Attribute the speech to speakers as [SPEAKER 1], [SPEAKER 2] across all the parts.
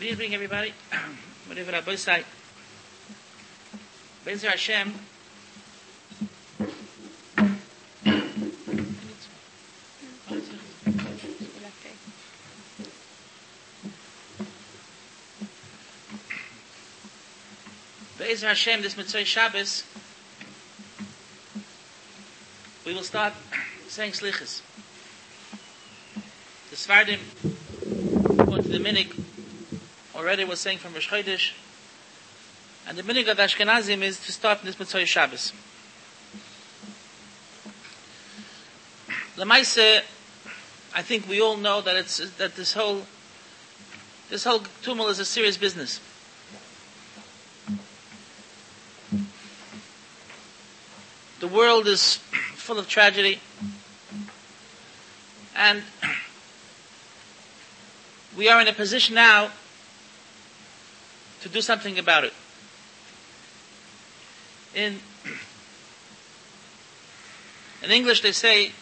[SPEAKER 1] Good evening, everybody. Whatever Rabbi say. Bezer Hashem. Bezer Hashem, this Mitzvah Shabbos, we will start saying Slichas. The Svardim, according to the Minik, already was saying from Rosh Chodesh, and the Minik of the Ashkenazim is to start this Motzei Shabbos. The I think we all know that it's, that this whole, this whole tumult is a serious business. The world is full of tragedy. And we are in a position now to do something about it. In, in English they say,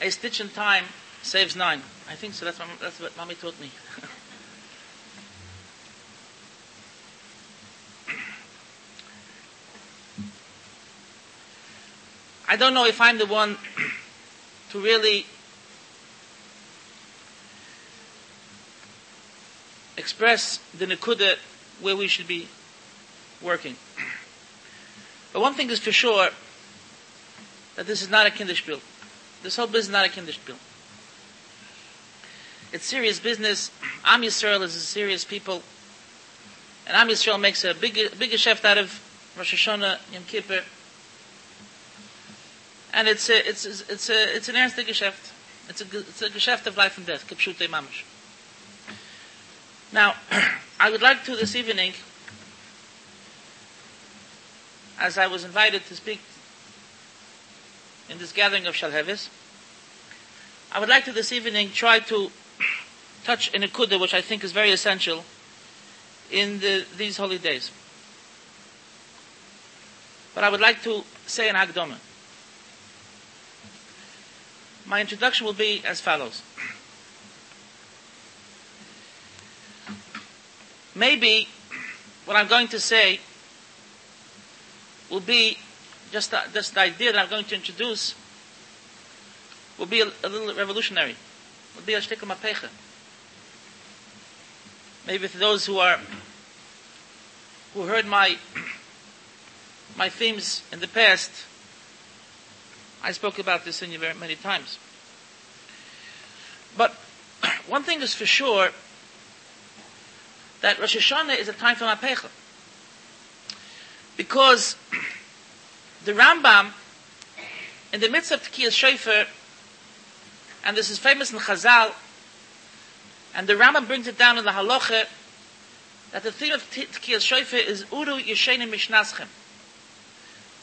[SPEAKER 1] a stitch in time saves nine. I think so. That's what, that's what mommy taught me. I don't know if I'm the one to really express the Nakuda where we should be working. But one thing is for sure that this is not a kindish bill. This whole business is not a kindish bill. It's serious business. Am Yisrael is a serious people. And Am Yisrael makes a big, big geschäft out of Rosh Hashanah, Yom Kippur. And it's a, it's, it's a, it's an ernst geschäft. It's a, it's a geschäft of life and death. Kipshute mamash. Now, I would like to this evening, as I was invited to speak in this gathering of Shalhevis, I would like to this evening try to touch in a kudah which I think is very essential in the, these holy days. But I would like to say an Hagdoma. My introduction will be as follows. Maybe what I'm going to say will be just the, just the idea that I'm going to introduce will be a, a little revolutionary. Will be a shtickle mapecha. Maybe for those who are who heard my my themes in the past, I spoke about this in you very many times. But one thing is for sure that Rosh Hashanah is a time for Mapecha. Because the Rambam, in the midst of Tekiyah Shofar, and this is famous in Chazal, and the Rambam brings it down in the Halacha, that the theme of Tekiyah Shofar is Uru Yeshenim Mishnaschem.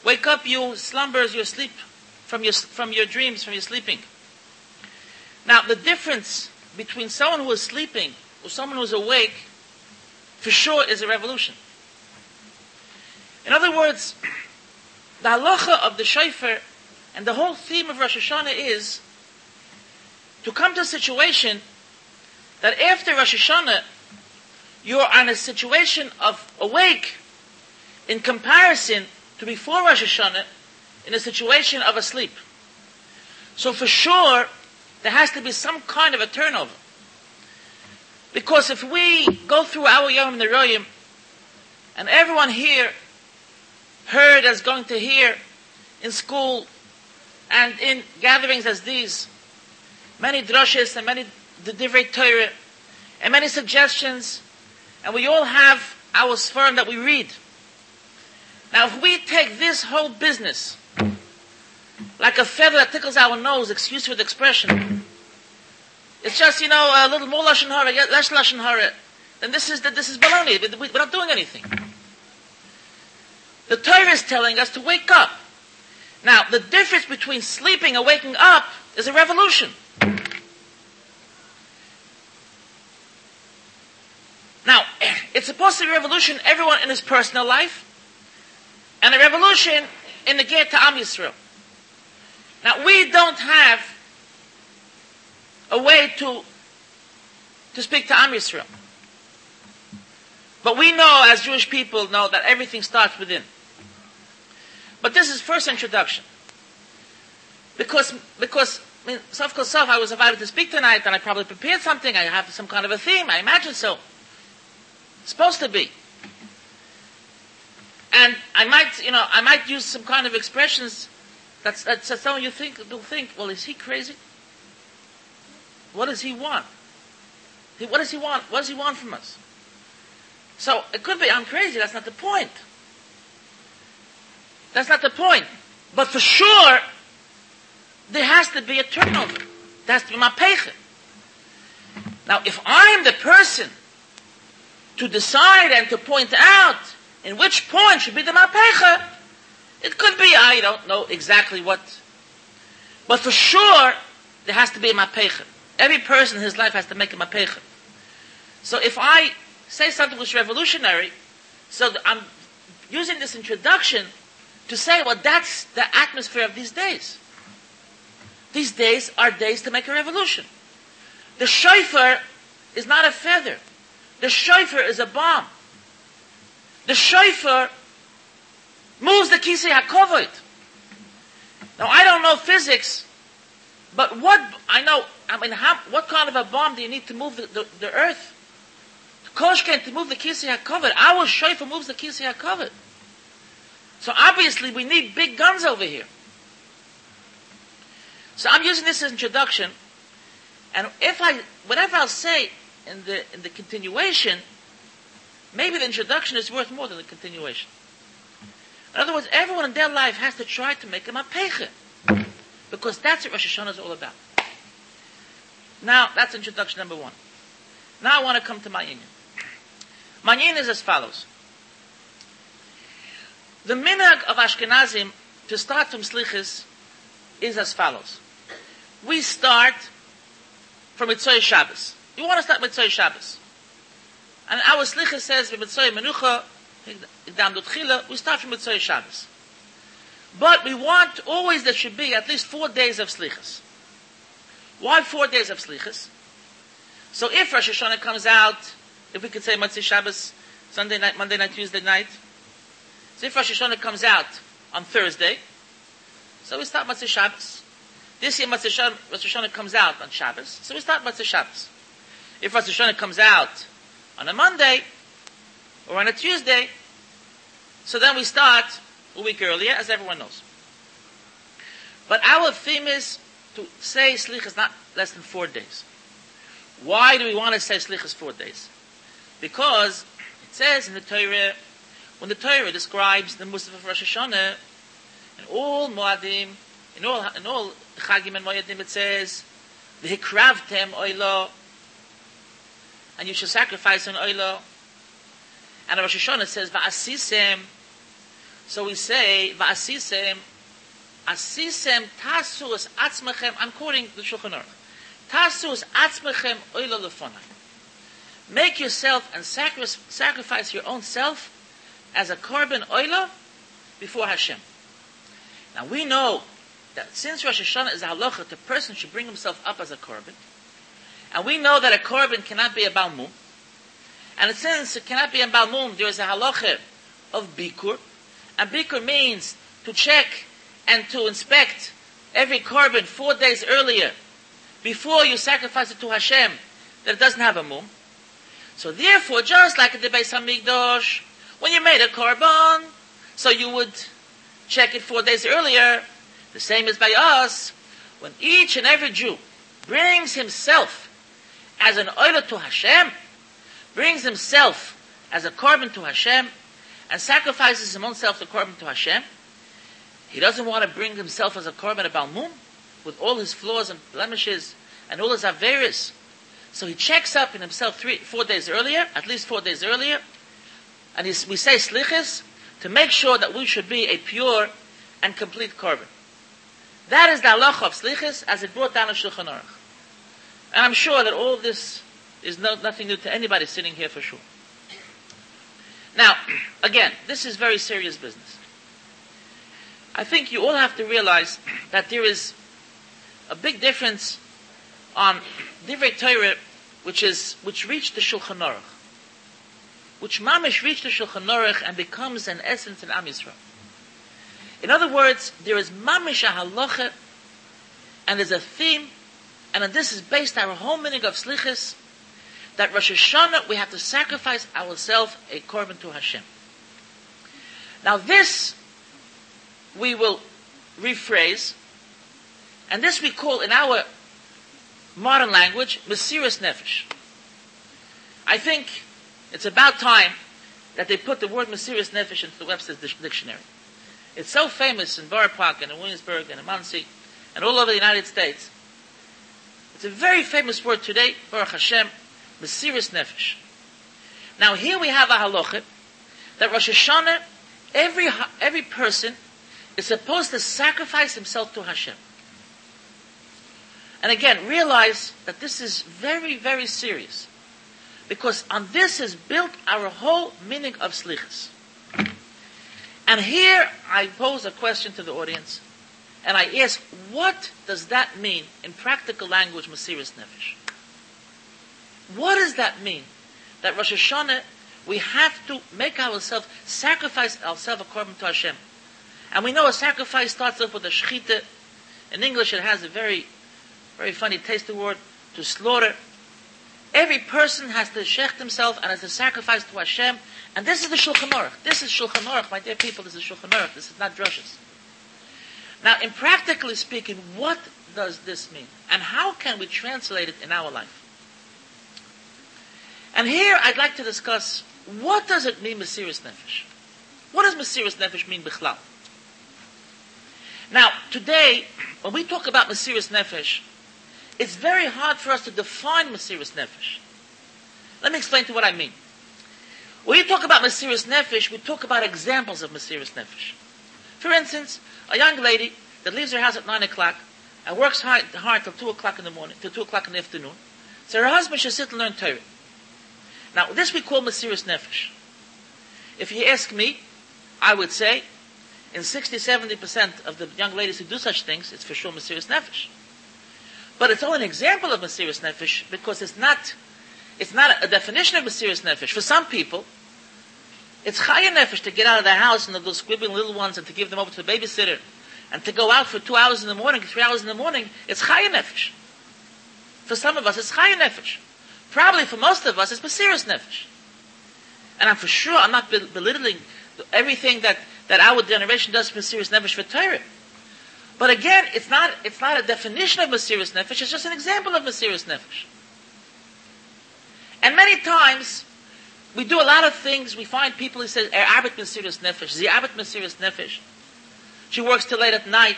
[SPEAKER 1] Wake up, you slumbers, you sleep, from your, from your dreams, from your sleeping. Now, the difference between someone who is sleeping or someone who is awake, for sure, is a revolution. In other words, the halacha of the shofar and the whole theme of Rosh Hashanah is to come to a situation that after Rosh Hashanah, you're in a situation of awake in comparison to before Rosh Hashanah in a situation of asleep. So for sure, there has to be some kind of a turnover. Because if we go through our Yom Neroyim, and everyone here heard as going to hear in school and in gatherings as these, many drushes and many the divrei Torah, and many suggestions, and we all have our sforim that we read. Now, if we take this whole business like a feather that tickles our nose, excuse for the expression. It's just, you know, a little more lashon hara, less lashon hara. Then this is, this is baloney. We're not doing anything. The Torah is telling us to wake up. Now, the difference between sleeping and waking up is a revolution. Now, it's supposed to be a revolution everyone in his personal life, and a revolution in the gate to Am Yisrael. Now, we don't have a way to, to speak to Am Yisrael. But we know, as Jewish people, know that everything starts within. But this is first introduction. Because, because, I mean, self self, I was invited to speak tonight, and I probably prepared something. I have some kind of a theme. I imagine so. It's supposed to be. And I might, you know, I might use some kind of expressions that's, that some of you think, will think, well, is he crazy? What does he want? What does he want? What does he want from us? So it could be I'm crazy. That's not the point. That's not the point. But for sure, there has to be a turnover. There has to be my pechet. Now, if I'm the person to decide and to point out in which point should be the mapecha, it could be I don't know exactly what, but for sure there has to be a mapecha. Every person in his life has to make a mapecha. So if I say something which is revolutionary, so I'm using this introduction to say, well, that's the atmosphere of these days. These days are days to make a revolution. The shofar is not a feather. The shofar is a bomb. The shofar moves the kisei hakovod. Now I don't know physics, but what I know, I mean, how, what kind of a bomb do you need to move the, the, the earth? To move the kisei hakovod. Our shofar moves the kisei hakovod. So obviously we need big guns over here. So I'm using this as introduction, and if I, whatever I'll say in the in the continuation, maybe the introduction is worth more than the continuation. In other words, everyone in their life has to try to make a mapeche. Because that's what Rosh Hashanah is all about. Now, that's introduction number one. Now I want to come to my union. My union is as follows. The minhag of Ashkenazim to start from Slichis is as follows. We start from Motzei Shabbos. You want to start Motzei Shabbos. And our Slichis says, Motzei Menucha, we start from Motzei Shabbos. But we want always there should be at least four days of Slichas. Why four days of Slichas? So if Rosh Hashanah comes out, if we could say Motzei Shabbos, Sunday night, Monday night, Tuesday night, so if Rosh Hashanah comes out on Thursday, so we start Motzei Shabbos. This year Mitzvah Hashanah comes out on Shabbos, so we start Motzei Shabbos. If Rosh Hashanah comes out on a Monday, or on a Tuesday, so then we start a week earlier, as everyone knows. But our theme is to say Slich is not less than four days. Why do we want to say Slich is four days? Because it says in the Torah, when the Torah describes the Musaf of Rosh Hashanah, in all Moadim, in all, in all Chagim and Moadim, it says, V'hikravtem oilo, and you shall sacrifice an oilo, and Rosh Hashanah says, Va'asisem. So we say, Va'asisem, Asisem tasus atzmechem, I'm quoting the Shulchan Aruch. Tasus atzmechem. Make yourself and sacrifice your own self as a korban oila before Hashem. Now we know that since Rosh Hashanah is a halacha, the person should bring himself up as a korban. And we know that a korban cannot be a balmum. And since it cannot be a Balmum, there is a halacha of Bikur. And Bikur means to check and to inspect every korban four days earlier before you sacrifice it to Hashem that it doesn't have a mum. So therefore, just like at the Beis Hamikdash, when you made a korban, so you would check it four days earlier. The same is by us. When each and every Jew brings himself as an oil to Hashem, brings himself as a korban to Hashem and sacrifices his own self to korban to Hashem, he doesn't want to bring himself as a korban of Balmum with all his flaws and blemishes and all his averis. So he checks up in himself three, four days earlier, at least four days earlier, and we say slichis to make sure that we should be a pure and complete korban. That is the halacha of slichis as it brought down a Shulchan Aruch. And I'm sure that all this is no, nothing new to anybody sitting here for sure. Now, again, this is very serious business. I think you all have to realize that there is a big difference on Divrei Torah, which is which reached the Shulchan Aruch. which mamish reached the Shulchan Aruch and becomes an essence in Am Yisrael. In other words, there is mamish a halacha, and there's a theme, and this is based our whole meaning of slichus, that Rosh Hashanah we have to sacrifice ourselves a korban to Hashem. Now this we will rephrase, and this we call in our modern language Mesiris Nefesh. I think it's about time that they put the word Mesiris Nefesh into the Webster's dictionary. It's so famous in Borough Park and in Williamsburg and in Monsey and all over the United States. It's a very famous word today, Baruch Hashem, Mesiris Nefesh. Now here we have a halacha that Rosh Hashanah, every, every person is supposed to sacrifice himself to Hashem. And again, realize that this is very, very serious. Because on this is built our whole meaning of slichas. And here I pose a question to the audience, and I ask, what does that mean in practical language, Mesiris Nefesh? What does that mean? That Rosh Hashanah, we have to make ourselves, sacrifice ourselves according to Hashem. And we know a sacrifice starts off with a shechita. In English, it has a very, very funny taste the word, to slaughter. Every person has to shecht himself and has to sacrifice to Hashem. And this is the Shulchan Aruch. This is Shulchan Aruch, my dear people. This is Shulchan Aruch. This is not drushes. Now, in practically speaking, what does this mean? And how can we translate it in our life? And here I'd like to discuss what does it mean, Mesiris Nefesh? What does Mesiris Nefesh mean, Bichlal? Now, today, when we talk about Mesiris Nefesh, it's very hard for us to define Mesiris Nefesh. Let me explain to what I mean. When we talk about Mesiris Nefesh, we talk about examples of Mesiris Nefesh. For instance, a young lady that leaves her house at 9 o'clock and works hard, hard till 2 o'clock in the morning, till 2 o'clock in the afternoon, so her husband should sit and learn Torah. Now, this we call Mesiris Nefesh. If you ask me, I would say, in 60, 70% of the young ladies who do such things, it's for sure Mesiris Nefesh. But it's only an example of Mesiris Nefesh because it's not, it's not a definition of Mesiris Nefesh. For some people, it's Chaya Nefesh to get out of the house and those squibbling little ones and to give them over to the babysitter and to go out for two hours in the morning, three hours in the morning. It's Chaya Nefesh. For some of us, it's Chaya Nefesh. Probably for most of us, it's Mesiris Nefesh. And I'm for sure, I'm not belittling everything that, that our generation does Mesiris Nefesh for Torah. But again, it's not, it's not a definition of Mesiris Nefesh, it's just an example of Mesiris Nefesh. And many times, we do a lot of things, we find people who say, Er Arbet Mesiris Nefesh, the Arbet Mesiris Nefesh. She works till late at night.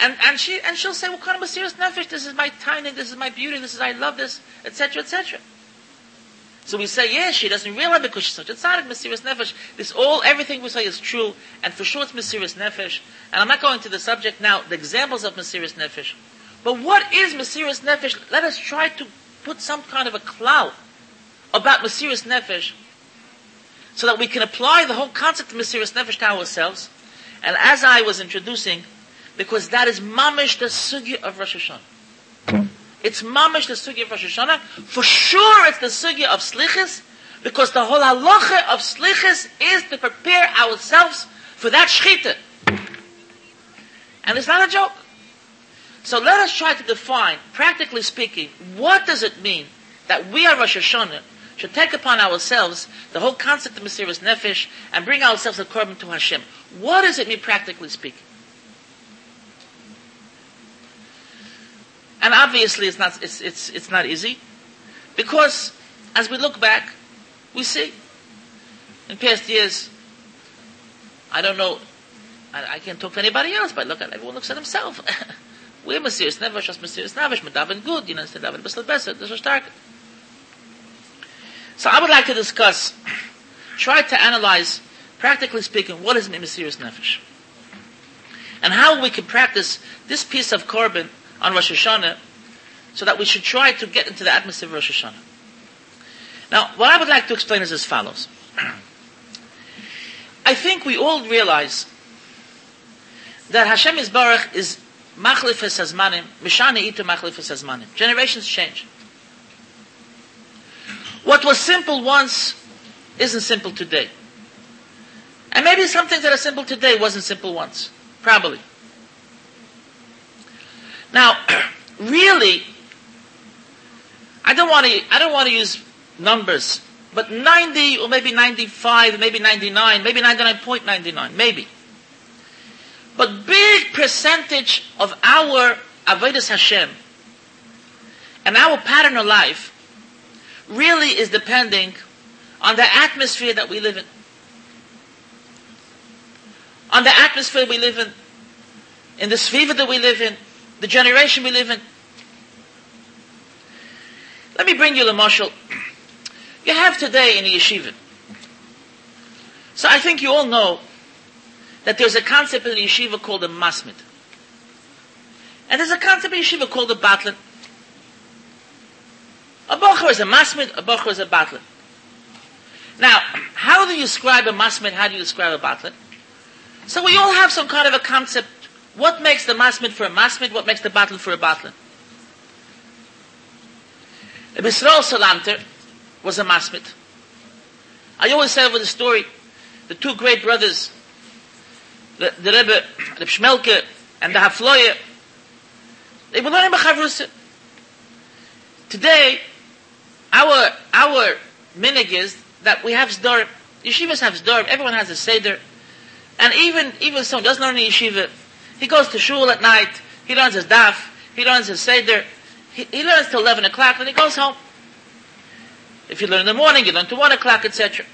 [SPEAKER 1] And, and she, and she'll say, what kind of Mesiris Nefesh? This is my timing, this is my beauty, this is, I love this, etc., etc. So we say, yes, she doesn't realize because she's such a tzaddik, Mesiris Nefesh. This all, everything we say is true, and for sure it's Mesiris Nefesh. And I'm not going to the subject now, the examples of Mesiris Nefesh. But what is Mesiris Nefesh? Let us try to put some kind of a cloud about Mesiris Nefesh so that we can apply the whole concept of Mesiris Nefesh to ourselves. And as I was introducing, because that is mamish the sugi of Rosh Hashanah. It's mamish the sugi of Rosh Hashanah. For sure it's the sugi of slichis, because the whole halacha of slichis is to prepare ourselves for that shchita. And it's not a joke. So let us try to define, practically speaking, what does it mean that we are Rosh Hashanah should take upon ourselves the whole concept of Mesiris Nefesh and bring ourselves according to Hashem. What does it mean practically speaking? And obviously it's not, it's, it's, it's not easy. Because as we look back, we see in past years, I don't know, I, I can't talk to anybody else, but look at everyone looks at himself. We're Mesiris Nefesh, just Mesiris Nefesh, Medaven good, you know, of Daven Besser, this is stark. So I would like to discuss, try to analyze, practically speaking, what is Mesiris Nefesh? And how we can practice this piece of korban on Rosh Hashanah, so that we should try to get into the atmosphere of Rosh Hashanah. Now, what I would like to explain is as follows. I think we all realize that Hashem is Baruch is machlif hazmanim, mishane itu machlif hazmanim. Generations change. What was simple once isn't simple today. And maybe some things that are simple today wasn't simple once. Probably. Now, really, I don't want to, I don't want to use numbers, but 90 or maybe 95, maybe 99, maybe 99.99, maybe. But big percentage of our Avodah Hashem and our pattern of life really is depending on the atmosphere that we live in. On the atmosphere we live in, in the sphere that we live in, the generation we live in. Let me bring you the marshal. You have today in the yeshiva. So I think you all know that there's a concept in the yeshiva called a masmid. And there's a concept in yeshiva called a batlin. A bocher is a masmid, a bocher is a batlin. Now, how do you describe a masmid? How do you describe a batlin? So we all have some kind of a concept. What makes the masmid for a masmid? What makes the batlin for a? The Bisrael Salanter was a masmid. I always say over the story, the two great brothers, the, the Rebbe, the Shmelke, and the Hafloye, they were learning B'chavrusa. Today, our, our minig is that we have Zdor, yeshivas have Zdor, everyone has a Seder, and even, even someone doesn't learn a yeshiva, he goes to shul at night, he learns his daf, he learns his Seder, he, he learns till 11 o'clock, and he goes home. If you learn in the morning, you learn to 1 o'clock, etc.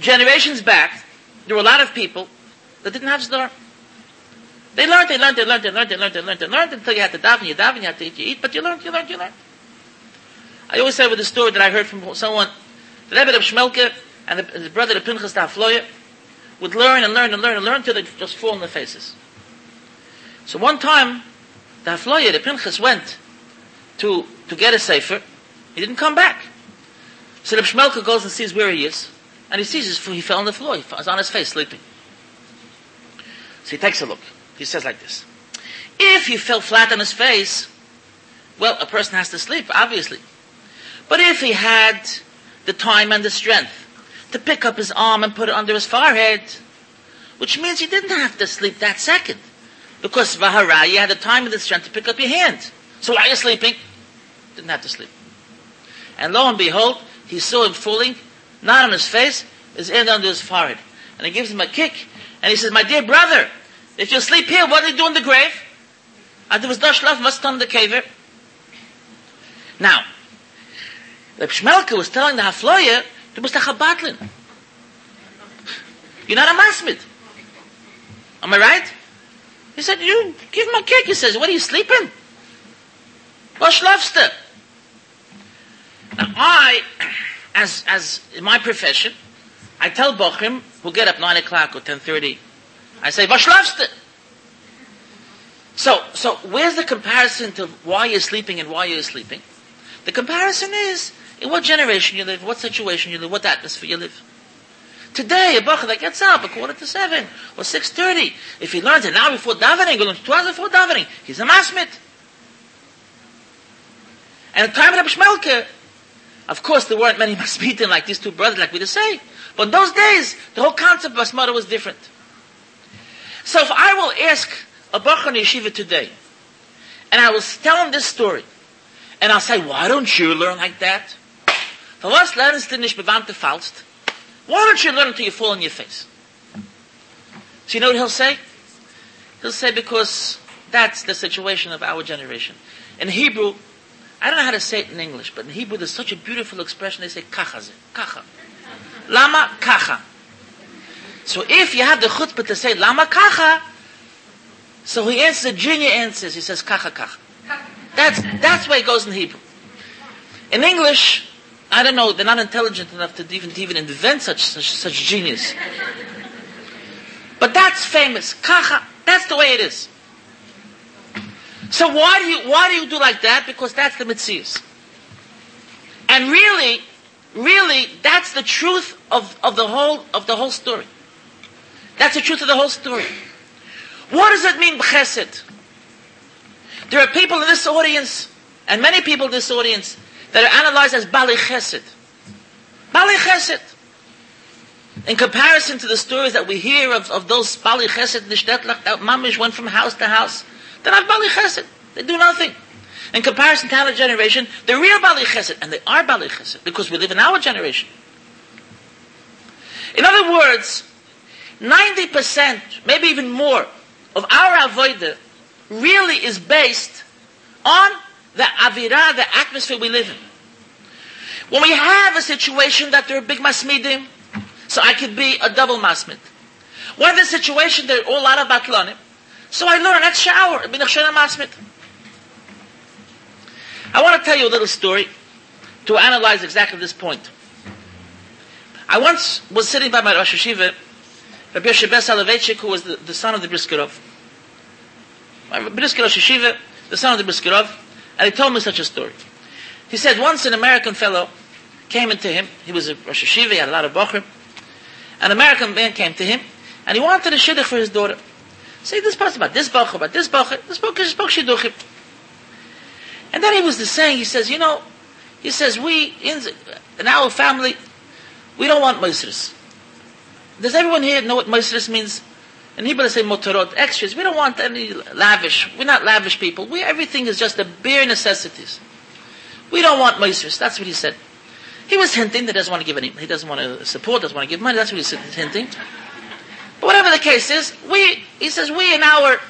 [SPEAKER 1] Generations back, there were a lot of people that didn't have Zdor. They learned, they learned, they learned, they learned, they learned, they learned, they learned until you had to daven, you daven, you had to eat, you eat, but you learned, you learned, you learned. I always say with the story that I heard from someone, the Rebbe of Shmelke and the, the brother of Pinchas Tafloye would learn and learn and learn and learn until they just fall on their faces. So one time, the Hafloye, the Pinchas went to, to get a sefer. He didn't come back. So the Shmelke goes and sees where he is. And he sees his, he fell on the floor. He was on his face sleeping. So he takes a look. He says like this. If he fell flat on his face, well, a person has to sleep, obviously. But if he had the time and the strength to pick up his arm and put it under his forehead, which means he didn't have to sleep that second. Because Vahara, you had the time and the strength to pick up your hand. So while you're sleeping, didn't have to sleep. And lo and behold, he saw him falling, not on his face, his hand under his forehead. And he gives him a kick, and he says, My dear brother, if you sleep here, what do you do in the grave? And there was no on the caver. Now, the Shmelke was telling the Hafloye, du bist a. You're not a masmid. Am I right? He said, you give him a kick. He says, what are you sleeping? Du? Now I, as, as in my profession, I tell Bochim who get up 9 o'clock or 10.30, I say, was? So, so where's the comparison to why you're sleeping and why you're sleeping? The comparison is in what generation you live, what situation you live, what atmosphere you live. Today, a bacher that gets up a quarter to seven or six thirty, if he learns an hour before davening, or two hours before davening, he's a masmit. And at the time of the Shmelke, of course, there weren't many masmitin like these two brothers, like we just say. But in those days, the whole concept of basmata was different. So if I will ask a bacher yeshiva today, and I will tell him this story, and I'll say, why don't you learn like that? Von was lernst du nicht bewandte Faust? Why don't you learn until you fall on your face? So you know what he'll say? He'll say because that's the situation of our generation. In Hebrew, I don't know how to say it in English, but in Hebrew there's such a beautiful expression, they say kachaze, kacha. Lama kacha. So if you have the chutzpah to say lama kacha, so he answers, a junior answers, he says kacha kacha. That's, that's why it goes in Hebrew. In English, I don't know, they're not intelligent enough to even, to even invent such, such, such genius. But that's famous. Kacha, that's the way it is. So why do you, why do you do like that? Because that's the mitzvahs. And really, really, that's the truth of, of the whole, of the whole story. That's the truth of the whole story. What does it mean, chesed? There are people in this audience, and many people in this audience, that are analyzed as Bali Chesed. Bali Chesed. In comparison to the stories that we hear of, of those Bali Chesed, the Shtetlach, that Mamish went from house to house, they're not Bali Chesed. They do nothing. In comparison to our generation, they're real Bali Chesed, and they are Bali Chesed, because we live in our generation. In other words, 90%, maybe even more, of our avodah really is based on the avira, the atmosphere we live in. When we have a situation that there are big masmidim, so I could be a double masmid. When the situation there are all lot of batlanim, so I learn next shower, bin masmid. I want to tell you a little story to analyze exactly this point. I once was sitting by my Rosh Hashiva, Rabbi Yoshe Soloveitchik, who was the, the son of the Briskerov. My Brisker Rosh the son of the Briskerov, and he told me such a story. He said once an American fellow came into him, he was a Rosh Hashiva, he had a lot of Bochum, an American man came to him, and he wanted a shidduch for his daughter. Say this part about this Bochum, about this Bochum, this Bochum, this shidduchim. And then he was the saying, he says, you know, he says, we, in, in our family, we don't want Moisris. Does everyone here know what Moisris means? In Hebrew they say motorot, extras. We don't want any lavish. We're not lavish people. We, everything is just the bare necessities. We don't want Moisris. That's what he said. He was hinting that he doesn't want to give any, he doesn't want to support, doesn't want to give money. That's what he's hinting. But whatever the case is, we, he says, we in our,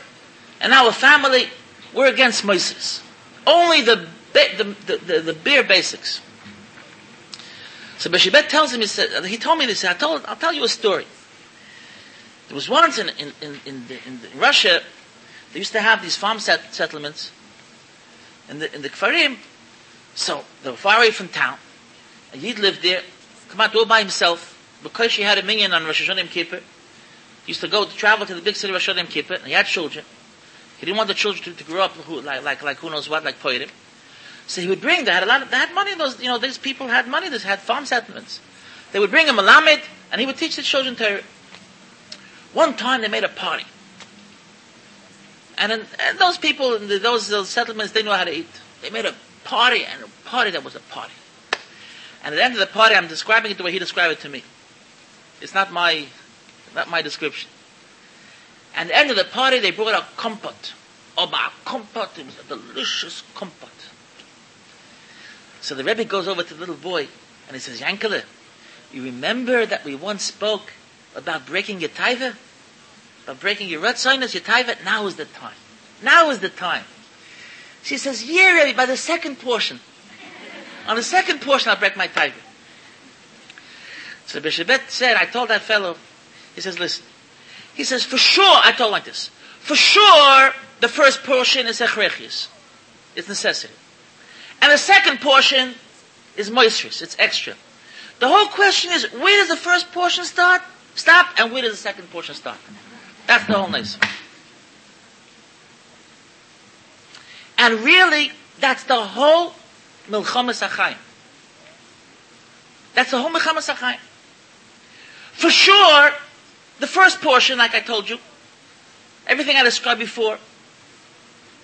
[SPEAKER 1] in our family, we're against Moisris. Only the, the, the, the, the bare basics. So Beshibet tells him, he, said, he told me this, I told, I'll tell you a story. There was once in, in, in, in, the, in, the, in Russia, they used to have these farm set, settlements in the, in the Kfarim. So they were far away from town. A Yid lived there, come out all by himself, because he had a minyan on Rosh Hashanah Kippur. He used to go to travel to the big city of Rosh Hashanah Kippur, and he had children. He didn't want the children to, to grow up who, like, like, like who knows what, like Poirim. So he would bring, they had a lot of, they had money, those, you know, these people had money, they had farm settlements. They would bring him a lamed, and he would teach the children Torah. One time they made a party. And, in, and those people in the, those, those settlements, they knew how to eat. They made a party, and a party that was a party. And at the end of the party, I'm describing it the way he described it to me. It's not my, not my description. And at the end of the party, they brought a compote. Oh, my compote, it was a delicious compote. So the Rebbe goes over to the little boy and he says, Yankele, you remember that we once spoke about breaking your taiva? About breaking your rutzinus, your taiva? Now is the time. Now is the time. She says, yeah, Rebbe, by the second portion. On the second portion, I'll break my taiva. So Bishobet said, I told that fellow, he says, listen. He says, for sure, I told like this. For sure, the first portion is echrechius. It's necessity. And the second portion is moisturous. It's extra. The whole question is, where does the first portion start? Stop, and where does the second portion start? That's the whole nice. And really, that's the whole Milchamas Achayim. That's the whole Milchamas Achayim. For sure, the first portion, like I told you, everything I described before,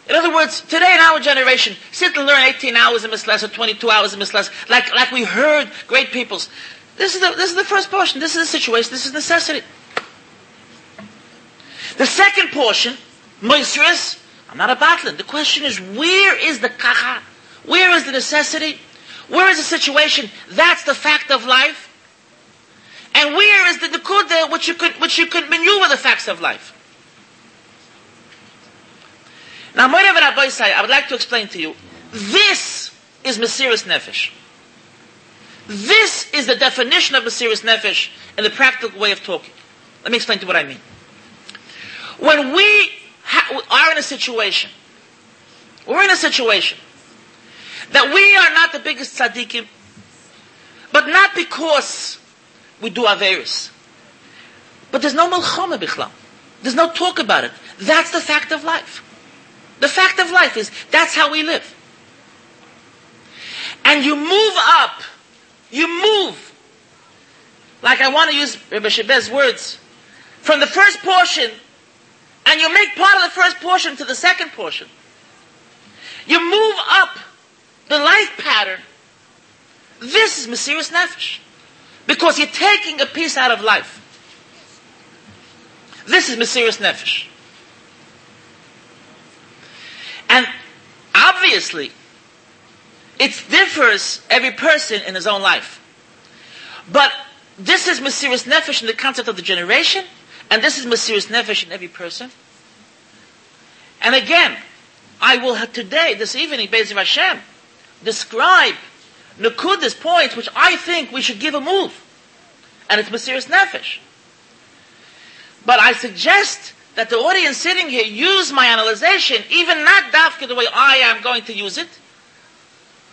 [SPEAKER 1] in other words, today in our generation, sit and learn 18 hours in Misles or 22 hours in Misles, like, like we heard great peoples. This is, the, this is the first portion. This is the situation. This is necessity. The second portion, moisturous, I'm not a battling. The question is, where is the kacha? Where is the necessity? Where is the situation? That's the fact of life. And where is the nekuda which you could, which you could maneuver the facts of life? Now, whatever Rabbi I would like to explain to you. This is Mesiris Nefesh. This is the definition of a serious Nefesh in the practical way of talking. Let me explain to you what I mean. When we ha- are in a situation, we're in a situation that we are not the biggest tzaddikim, but not because we do Averis. But there's no Malchama Bichlam. There's no talk about it. That's the fact of life. The fact of life is that's how we live. And you move up. You move. Like I want to use Rabbi Shebez's words. From the first portion, and you make part of the first portion to the second portion. You move up the life pattern. This is Mesiris Nefesh. Because you're taking a piece out of life. This is Mesiris Nefesh. And obviously, it differs every person in his own life. But this is Mesiris Nefesh in the concept of the generation, and this is Mesiris Nefesh in every person. And again, I will today, this evening, Be'ez Hashem, describe Nakuda's points which I think we should give a move. And it's Mesiris Nefesh. But I suggest that the audience sitting here use my analyzation, even not dafka the way I am going to use it,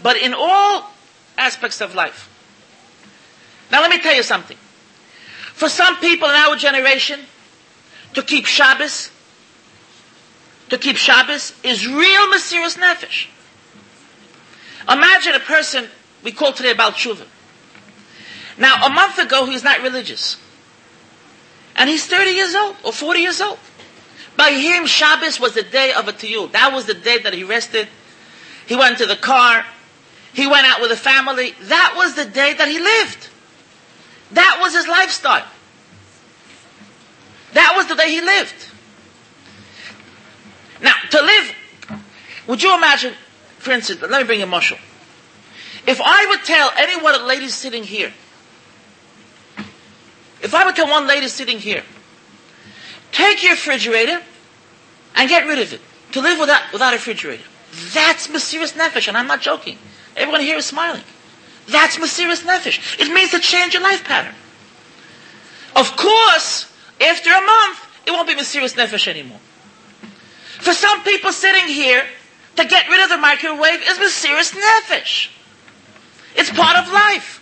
[SPEAKER 1] but in all aspects of life. Now let me tell you something. For some people in our generation, to keep Shabbos, to keep Shabbos is real Mesiris Nefesh. Imagine a person we call today about Tshuva. Now, a month ago, he was not religious. And he's 30 years old or 40 years old. By him, Shabbos was the day of a tiyul. That was the day that he rested. He went to the car. He went out with a family. That was the day that he lived. That was his lifestyle. That was the day he lived. Now, to live, would you imagine, for instance, let me bring a mushroom. If I would tell any one of the ladies sitting here, if I would tell one lady sitting here, take your refrigerator and get rid of it. To live without, without a refrigerator. That's Mesiris Nefesh, and I'm not joking. Everyone here is smiling. That's Mesiris Nefesh. It means to change your life pattern. Of course, after a month, it won't be Mesiris Nefesh anymore. For some people sitting here, to get rid of the microwave is Mesiris Nefesh. It's part of life.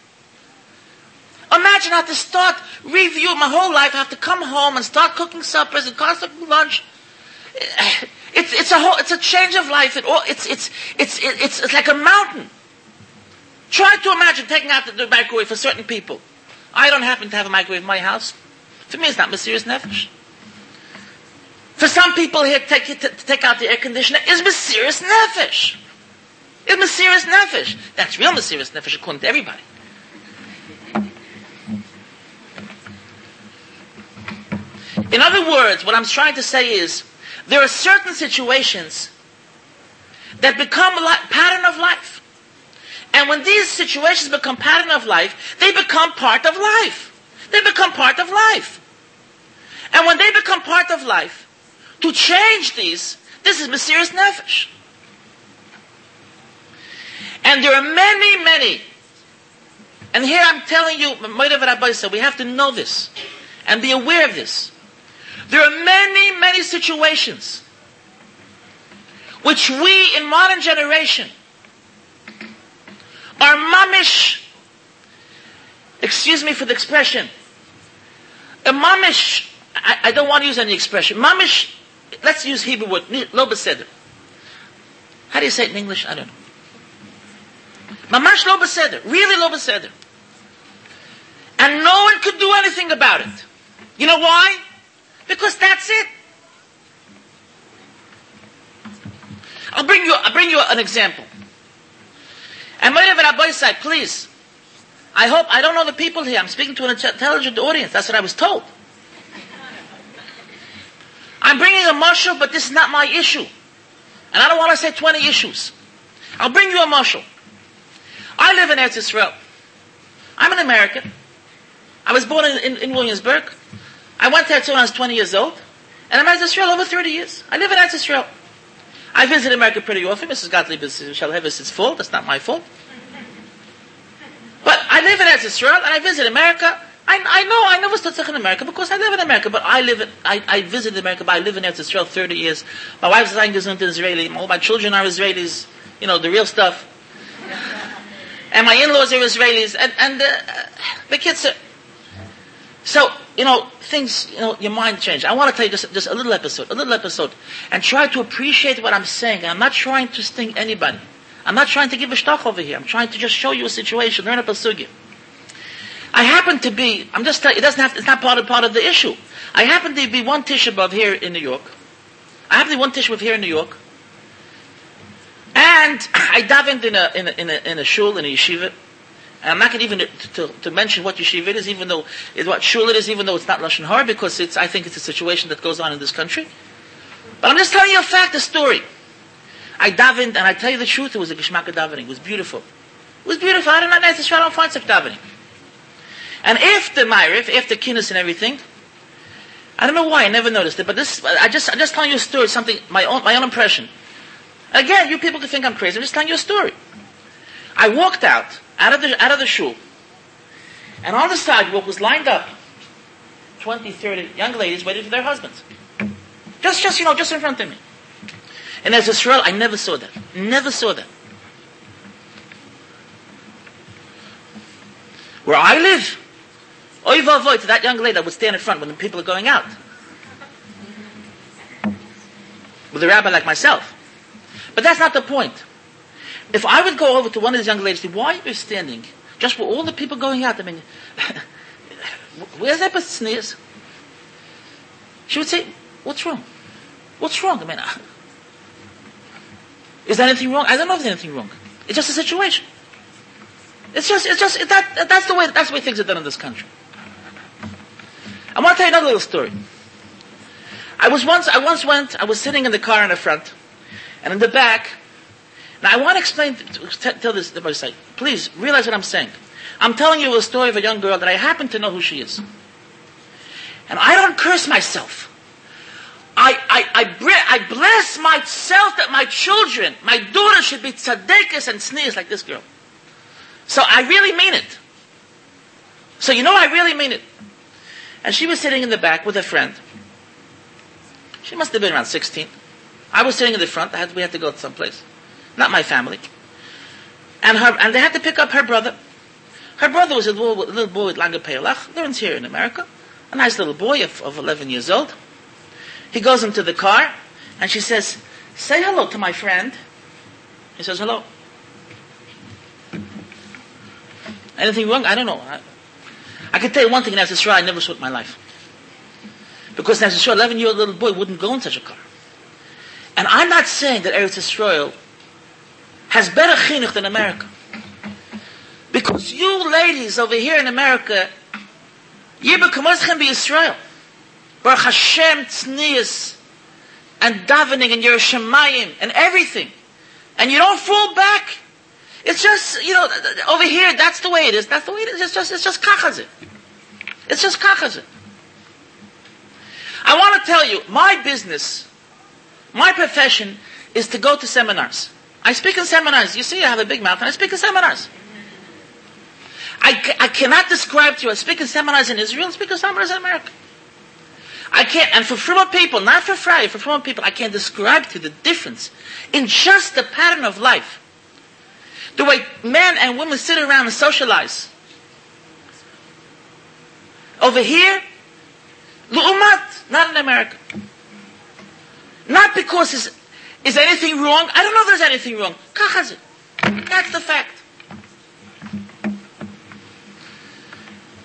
[SPEAKER 1] Imagine I have to start review my whole life. I have to come home and start cooking suppers and start cooking lunch. It's, it's a whole, it's a change of life. It all, it's, it's, it's, it's, it's like a mountain. Try to imagine taking out the, the microwave for certain people. I don't happen to have a microwave in my house. For me, it's not Mesiris Nefesh. For some people here, take, to, to take out the air conditioner is Mesiris Nefesh. It's Mesiris Nefesh. That's real Mesiris Nefesh according to everybody. In other words, what I'm trying to say is, there are certain situations that become a pattern of life. And when these situations become pattern of life, they become part of life. They become part of life. And when they become part of life, to change these, this is Mesiris Nefesh. And there are many, many. And here I'm telling you, Rabbi we have to know this and be aware of this. There are many, many situations which we in modern generation are mamish, excuse me for the expression, a mamish, I, I don't want to use any expression, mamish, let's use Hebrew word, lo beseder. How do you say it in English? I don't know. Mamash lo beseder. Really lo beseder. And no one could do anything about it. You know why? Because that's it. I'll bring you, I'll bring you an example. And Rabbi said, please. I hope, I don't know the people here. I'm speaking to an intelligent audience. That's what I was told. I'm bringing a marshal, but this is not my issue. And I don't want to say 20 issues. I'll bring you a marshal. I live in Eretz Israel. I'm an American. I was born in, in, in Williamsburg. I went there until I was 20 years old. And I'm in Israel over 30 years. I live in Eretz Israel. I visit America pretty often. Mrs. Gottlieb is, shall have it's fault. That's not my fault. But I live in Israel and I visit America. I, I know, I never stood in America because I live in America, but I live in, I, I visited America, but I live in Israel 30 years. My wife's is Israeli. All my children are Israelis. You know, the real stuff and my in-laws are Israelis, and, and uh, the kids are... So, you know, things, you know, your mind change. I want to tell you just, just a little episode, a little episode, and try to appreciate what I'm saying. I'm not trying to sting anybody. I'm not trying to give a stock over here. I'm trying to just show you a situation, learn a pasugya. I happen to be, I'm just telling you, it doesn't have, it's not part of, part of the issue. I happen to be one Tisha B'Av here in New York. I happen to be one Tisha B'Av here in New York. And I davened in a, in a, in a, in a shul, in a yeshiva, I'm not going to even to, to, mention what yeshiva it is, even though it's what shul it is, even though it's not lashon hara, because it's I think it's a situation that goes on in this country. But I'm just telling you a fact, a story. I davened, and I tell you the truth, it was a geshmak davening. It was beautiful. It was beautiful. I don't know, I don't find such davening. And after Ma'ariv, after Kinnis and everything, I don't know why, I never noticed it, but this, I just, I'm just telling you a story, something, my own, my own impression. Again, you people could think I'm crazy, I'm just telling you a story. I walked out, out of the, out of the shul, and on the sidewalk was lined up 20, 30 young ladies waiting for their husbands. Just, just, you know, just in front of me. And as a Israel, I never saw that. Never saw that. Where I live, oy vavoy to that young lady that would stand in front when the people are going out. With a rabbi like myself. But that's not the point. If I would go over to one of these young ladies, why are you standing? Just for all the people going out, I mean, where's that tznius? She would say, what's wrong? What's wrong? I mean, is there anything wrong? I don't know if there's anything wrong. It's just a situation. It's just, it's just, that, that's the way, that's the way things are done in this country. I want to tell you another little story. I was once, I once went, I was sitting in the car in the front, and in the back, now I want to explain, to, tell this side. Please, realize what I'm saying. I'm telling you a story of a young girl that I happen to know who she is. And I don't curse myself. I, I, I, I bless myself that my children, my daughter should be tzaddikas and sneers like this girl. So I really mean it. So you know I really mean it. And she was sitting in the back with a friend. She must have been around 16. I was sitting in the front. Had, we had to go someplace. Not my family. And her, and they had to pick up her brother. Her brother was a little, little boy with lange peilach. Learns here in America. A nice little boy of, of 11 years old. He goes into the car, and she says, say hello to my friend. He says hello. Anything wrong? I don't know. I, I can tell you one thing in Eretz I never saw it in my life. Because in Eretz 11 year old little boy wouldn't go in such a car. And I'm not saying that Eretz Yisrael has better chinuch than America. Because you ladies over here in America, Yibba Kamoschem be Israel. Baruch Hashem tznius and davening and Yerushalayim and everything. And you don't fall back. It's just, you know, over here, that's the way it is. That's the way it is. It's just, it's just kachazit. It's just kachazit. I want to tell you, my business, my profession is to go to seminars. I speak in seminars. You see, I have a big mouth and I speak in seminars. I, I cannot describe to you, I speak in seminars in Israel, I speak in seminars in America. I can't, and for from people, not for Friday, for from people, I can't describe to you the difference in just the pattern of life. The way men and women sit around and socialize. Over here, not in America. Not because is, is anything wrong. I don't know if there's anything wrong. Kachazit. That's the fact.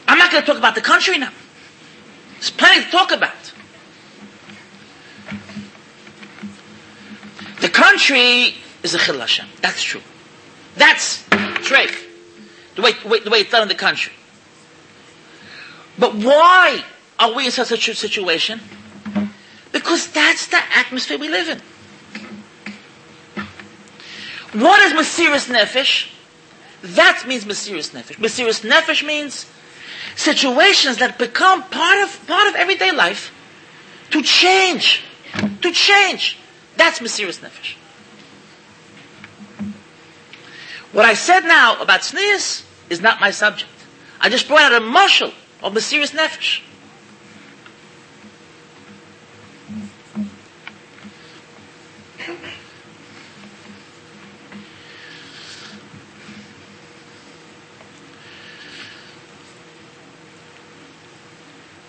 [SPEAKER 1] I'm not going to talk about the country now. There's plenty to talk about. The country is a chil Hashem. That's true. That's treif. The way, the way, the way it's done in the country. But why are we in such a situation? Because that's the atmosphere we live in. What is Mesiris Nefesh? That means Mesiris Nefesh. Mesiris Nefesh means situations that become part of, part of everyday life to change. To change. That's Mesiris Nefesh. What I said now about tznius is not my subject. I just brought out a mashal of Mesiris Nefesh.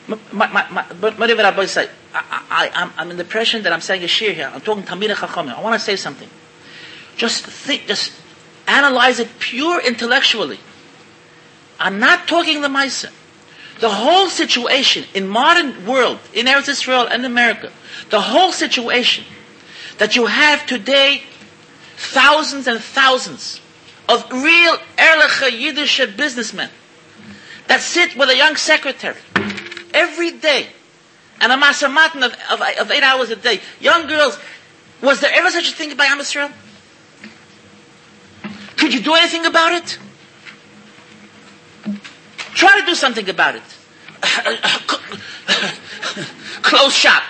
[SPEAKER 1] But whatever Rabbi say, I, I, I'm in the impression that I'm saying a shir here. I'm talking Tamir Chachamim. I want to say something. Just think, just analyze it pure intellectually. I'm not talking the Maisa. The whole situation in modern world, in Eretz Israel and America, the whole situation that you have today, thousands and thousands of real Erlecha Yiddish businessmen that sit with a young secretary every day and a masamatin of, of, of eight hours a day. Young girls, was there ever such a thing by Am? Could you do anything about it? Try to do something about it. Close shop.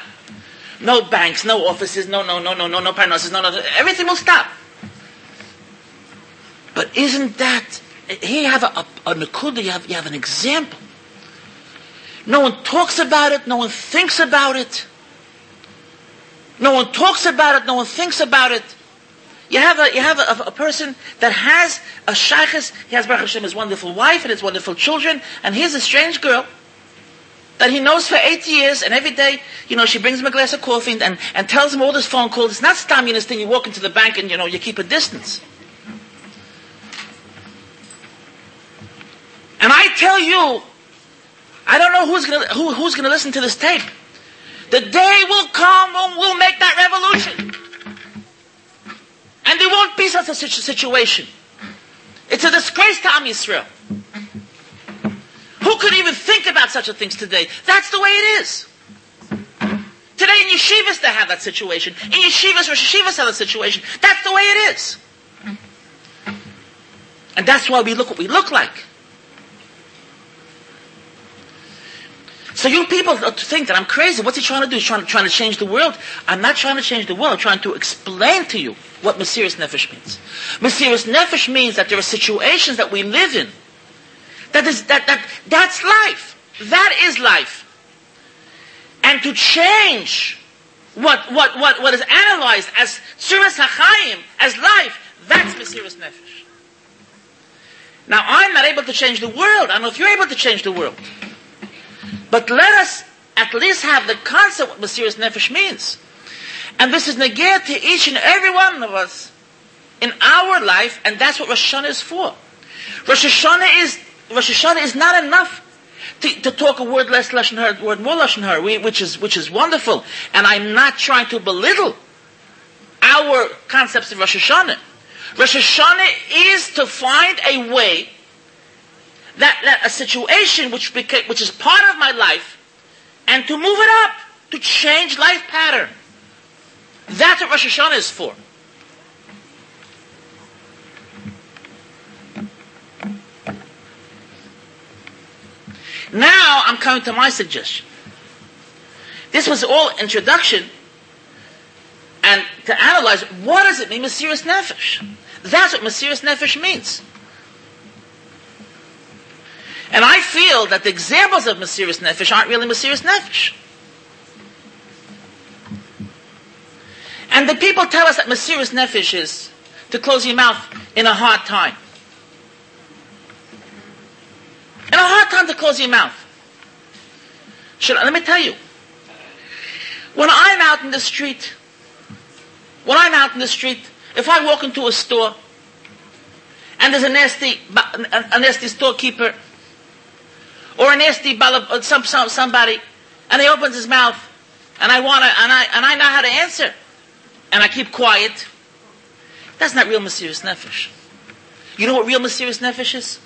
[SPEAKER 1] No banks, no offices, no, no, no, no, no, no parnasses, no, no, everything will stop. But isn't that, here you have a, a, a nakuda, you have, you have an example. No one talks about it, no one thinks about it. No one talks about it, no one thinks about it. You have a, you have a, a person that has a shaykhis, he has Baruch Hashem, his wonderful wife and his wonderful children, and here's a strange girl that he knows for eight years, and every day, you know, she brings him a glass of coffee and, and tells him all this phone calls. It's not stamminess thing, you walk into the bank and, you know, you keep a distance. And I tell you, I don't know who's gonna, who, who's gonna listen to this tape. The day will come when we'll make that revolution. And there won't be such a situation. It's a disgrace to Am Yisrael. Who could even think about such a things today? That's the way it is. Today in yeshivas they have that situation. In yeshivas, Rosh Yeshivas have that situation. That's the way it is. And that's why we look what we look like. So you people think that I'm crazy. What's he trying to do? He's trying to, trying to change the world. I'm not trying to change the world. I'm trying to explain to you what Mesiris Nefesh means. Mesiris Nefesh means that there are situations that we live in. That is, that, that, that's life. That is life. And to change what, what, what, what is analyzed as Suras HaChaim, as life, that's Mesiris Nefesh. Now, I'm not able to change the world. I don't know if you're able to change the world. But let us at least have the concept what Mesiris Nefesh means. And this is negate to each and every one of us in our life, and that's what Rosh Hashanah is for. Rosh Hashanah is, Rosh Hashanah is not enough to, to talk a word less Lashon Hara, word more Lashon Hara, which is, which is wonderful. And I'm not trying to belittle our concepts of Rosh Hashanah. Rosh Hashanah is to find a way that, that a situation which, became, which is part of my life and to move it up, to change life pattern. That's what Rosh Hashanah is for. Now I'm coming to my suggestion. This was all introduction and to analyze what does it mean, Mesiris Nefesh? That's what Mesiris Nefesh means. And I feel that the examples of Mesiris Nefesh aren't really Mesiris Nefesh. And the people tell us that Mesiris Nefesh is to close your mouth in a hard time. In a hard time to close your mouth. Should, let me tell you. When I'm out in the street, when I'm out in the street, if I walk into a store and there's a nasty, a nasty storekeeper or an uh, some, some, somebody, and he opens his mouth, and I want to, and I, and I know how to answer, and I keep quiet. That's not real Mesiris Nefesh. You know what real Mesiris Nefesh is?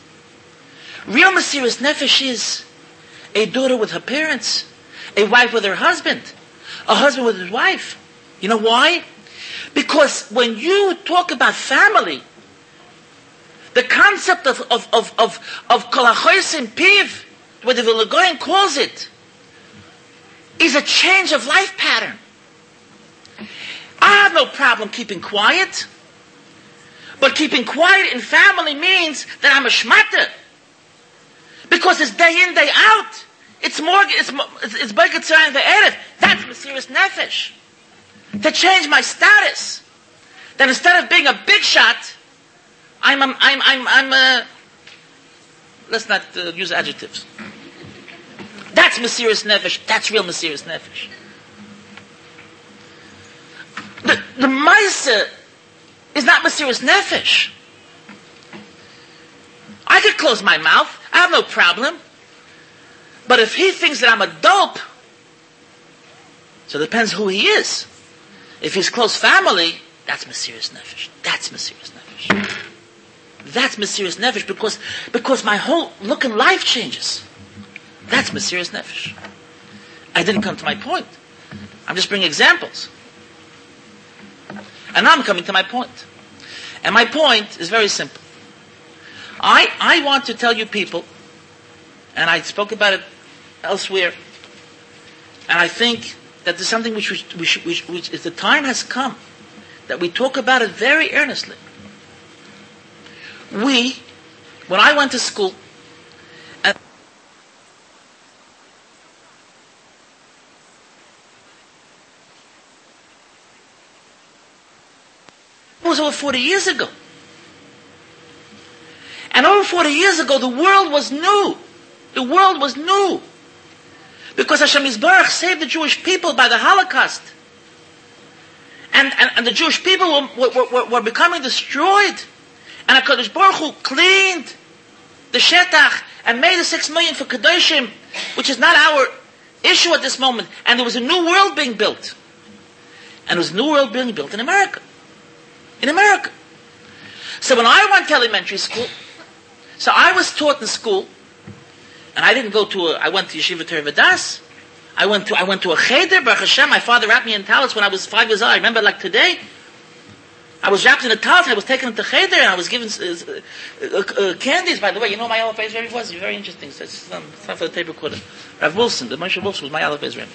[SPEAKER 1] Real Mesiris Nefesh is a daughter with her parents, a wife with her husband, a husband with his wife. You know why? Because when you talk about family, the concept of of of of of piv what the Vilna Gaon calls it, is a change of life pattern. I have no problem keeping quiet. But keeping quiet in family means that I'm a shmata. Because it's day in, day out. It's more, it's, it's Begatzah in the Erev. That's Mesiris Nefesh. To change my status. That instead of being a big shot, I'm, I'm, I'm, I'm, I'm a, let's not uh, use adjectives. That's Mesiris Nefesh. That's real Mesiris Nefesh. The, the Maisa is not Mesiris Nefesh. I could close my mouth. I have no problem. But if he thinks that I'm a dope, so it depends who he is. If he's close family, that's Mesiris Nefesh. That's Mesiris Nefesh. That's Mesiris Nefesh because, because my whole look in life changes. That's Mesiris Nefesh. I didn't come to my point. I'm just bringing examples. And now I'm coming to my point. And my point is very simple. I, I want to tell you people, and I spoke about it elsewhere, and I think that there's something which, should, which, which is the time has come that we talk about it very earnestly. We, when I went to school, was over 40 years ago. And over 40 years ago, the world was new. The world was new. Because Hashem Yisbarach saved the Jewish people by the Holocaust. And, and, and the Jewish people were, were, were, were becoming destroyed. And HaKadosh Baruch Hu cleaned the Shetach and made a six million for Kedoshim, which is not our issue at this moment. And there was a new world being built. And there was a new world being built in America. In America. So when I went to elementary school, so I was taught in school, and I didn't go to a, I went to Yeshiva Torah Vodaath. I went to, I went to a cheder, Baruch Hashem, my father wrapped me in talis when I was five years old. I remember like today. I was wrapped in a talis, I was taken to cheder, and I was given uh, uh, uh, candies. By the way, you know my Aleph Rebbe was? Very interesting. So it's, um, for the tape recorder. Rav Wilson, the Moshe Wilson was my Aleph Rebbe.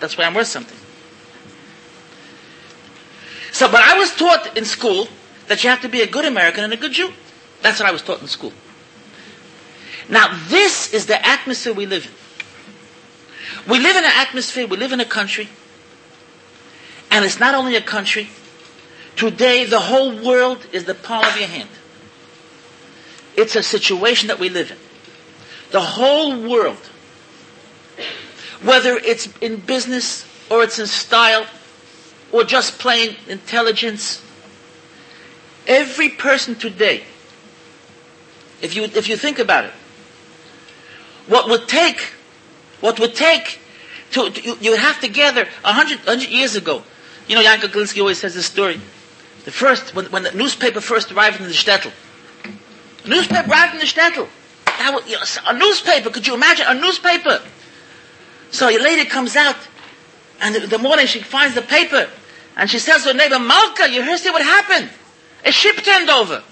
[SPEAKER 1] That's why I'm worth something. So, but I was taught in school that you have to be a good American and a good Jew. That's what I was taught in school. Now, this is the atmosphere we live in. We live in an atmosphere, we live in a country, and it's not only a country. Today, the whole world is the palm of your hand. It's a situation that we live in. The whole world, whether it's in business or it's in style or just plain intelligence, every person today if you, if you think about it. What would take, what would take to, to you, you have to gather a hundred, years ago. You know, Yankel Galinsky always says this story. The first, when, when the newspaper first arrived in the shtetl. Newspaper arrived in the shtetl. That was, you know, a newspaper, could you imagine? A newspaper. So lady comes out, and the morning she finds the paper, and she says to her neighbor, Malka, you hear see what happened? A ship turned over.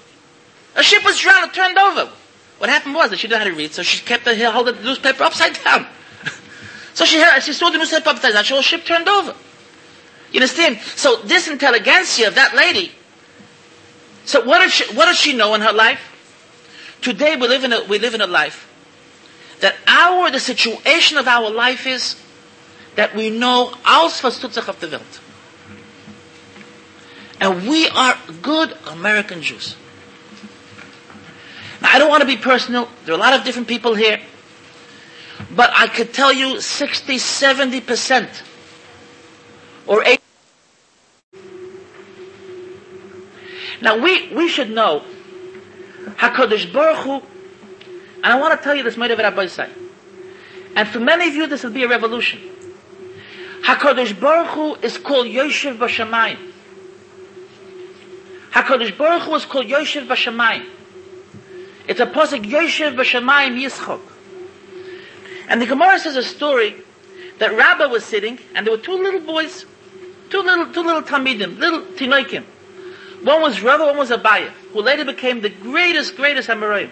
[SPEAKER 1] A ship was drowned, turned over. What happened was that she didn't know how to read, so she kept the held the newspaper upside down. so she heard, she saw the newspaper upside down. So the ship turned over. You understand? So this intelligentsia of that lady. So what did she, what does she know in her life? Today we live in a we live in a life that our the situation of our life is that we know alles was tut sich auf der Welt. And we are good American Jews. Now, I don't want to be personal. There are a lot of different people here. But I could tell you 60, 70% or 80. Now, we, we should know HaKadosh Baruch Hu, and I want to tell you this, have Rabbi say. And for many of you, this will be a revolution. HaKadosh Baruch Hu is called Yoshev Bashamayim. HaKadosh Baruch Hu is called Yoshev Bashamayim. It's a posik Yoshev b'Shamayim Yischok. And the Gemara says a story that Rabbah was sitting, and there were two little boys, two little, two little Talmidim, little Tinoikim. One was Rabbah, one was Abaye, who later became the greatest, greatest Amoraim.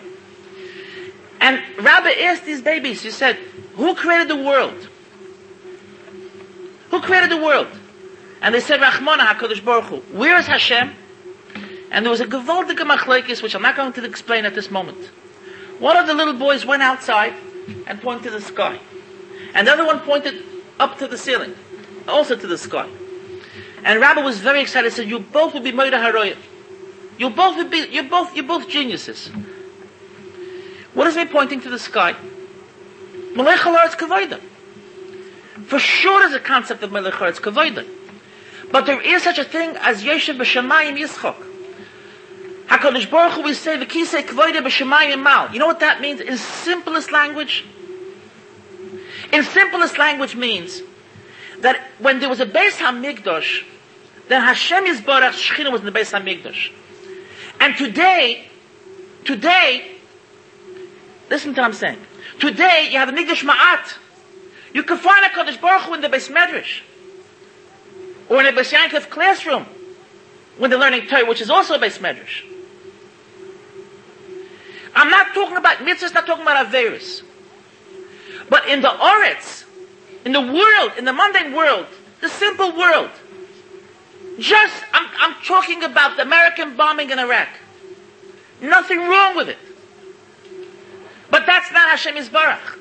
[SPEAKER 1] And Rabbah asked these babies, he said, who created the world? Who created the world? And they said, Rachmana HaKadosh Baruch Hu. Where is Hashem? And there was a gewaltige machlekes, which I'm not going to explain at this moment. One of the little boys went outside and pointed to the sky. And the other one pointed up to the ceiling, also to the sky. And Rabbi was very excited, said, you both will be Moira Haroya. You both will be, you're both, you're both geniuses. What is he pointing to the sky? Melech Kavoida. For sure there's a concept of Melech Kavoida. But there is such a thing as Yeshev B'Shamayim Yitzchok. HaKadosh Baruch Hu will say, V'kisei kvoide b'shemayim mal. You know what that means in simplest language? In simplest language means that when there was a Beis HaMikdash, then Hashem Yisbarach Shechina was in the Beis HaMikdash. And today, today, listen to what I'm saying. Today, you have a Migdash Ma'at. You can find a Kodesh Baruch Hu in the Beis Medrash. Or in a Beis Yankov classroom. When they're learning Torah, which is also a Beis Medrash. I'm not talking about mitzvahs, not talking about Averis. But in the Oretz, in the world, in the mundane world, the simple world, just, I'm, I'm talking about the American bombing in Iraq. Nothing wrong with it. But that's not Hashem Yisbarach.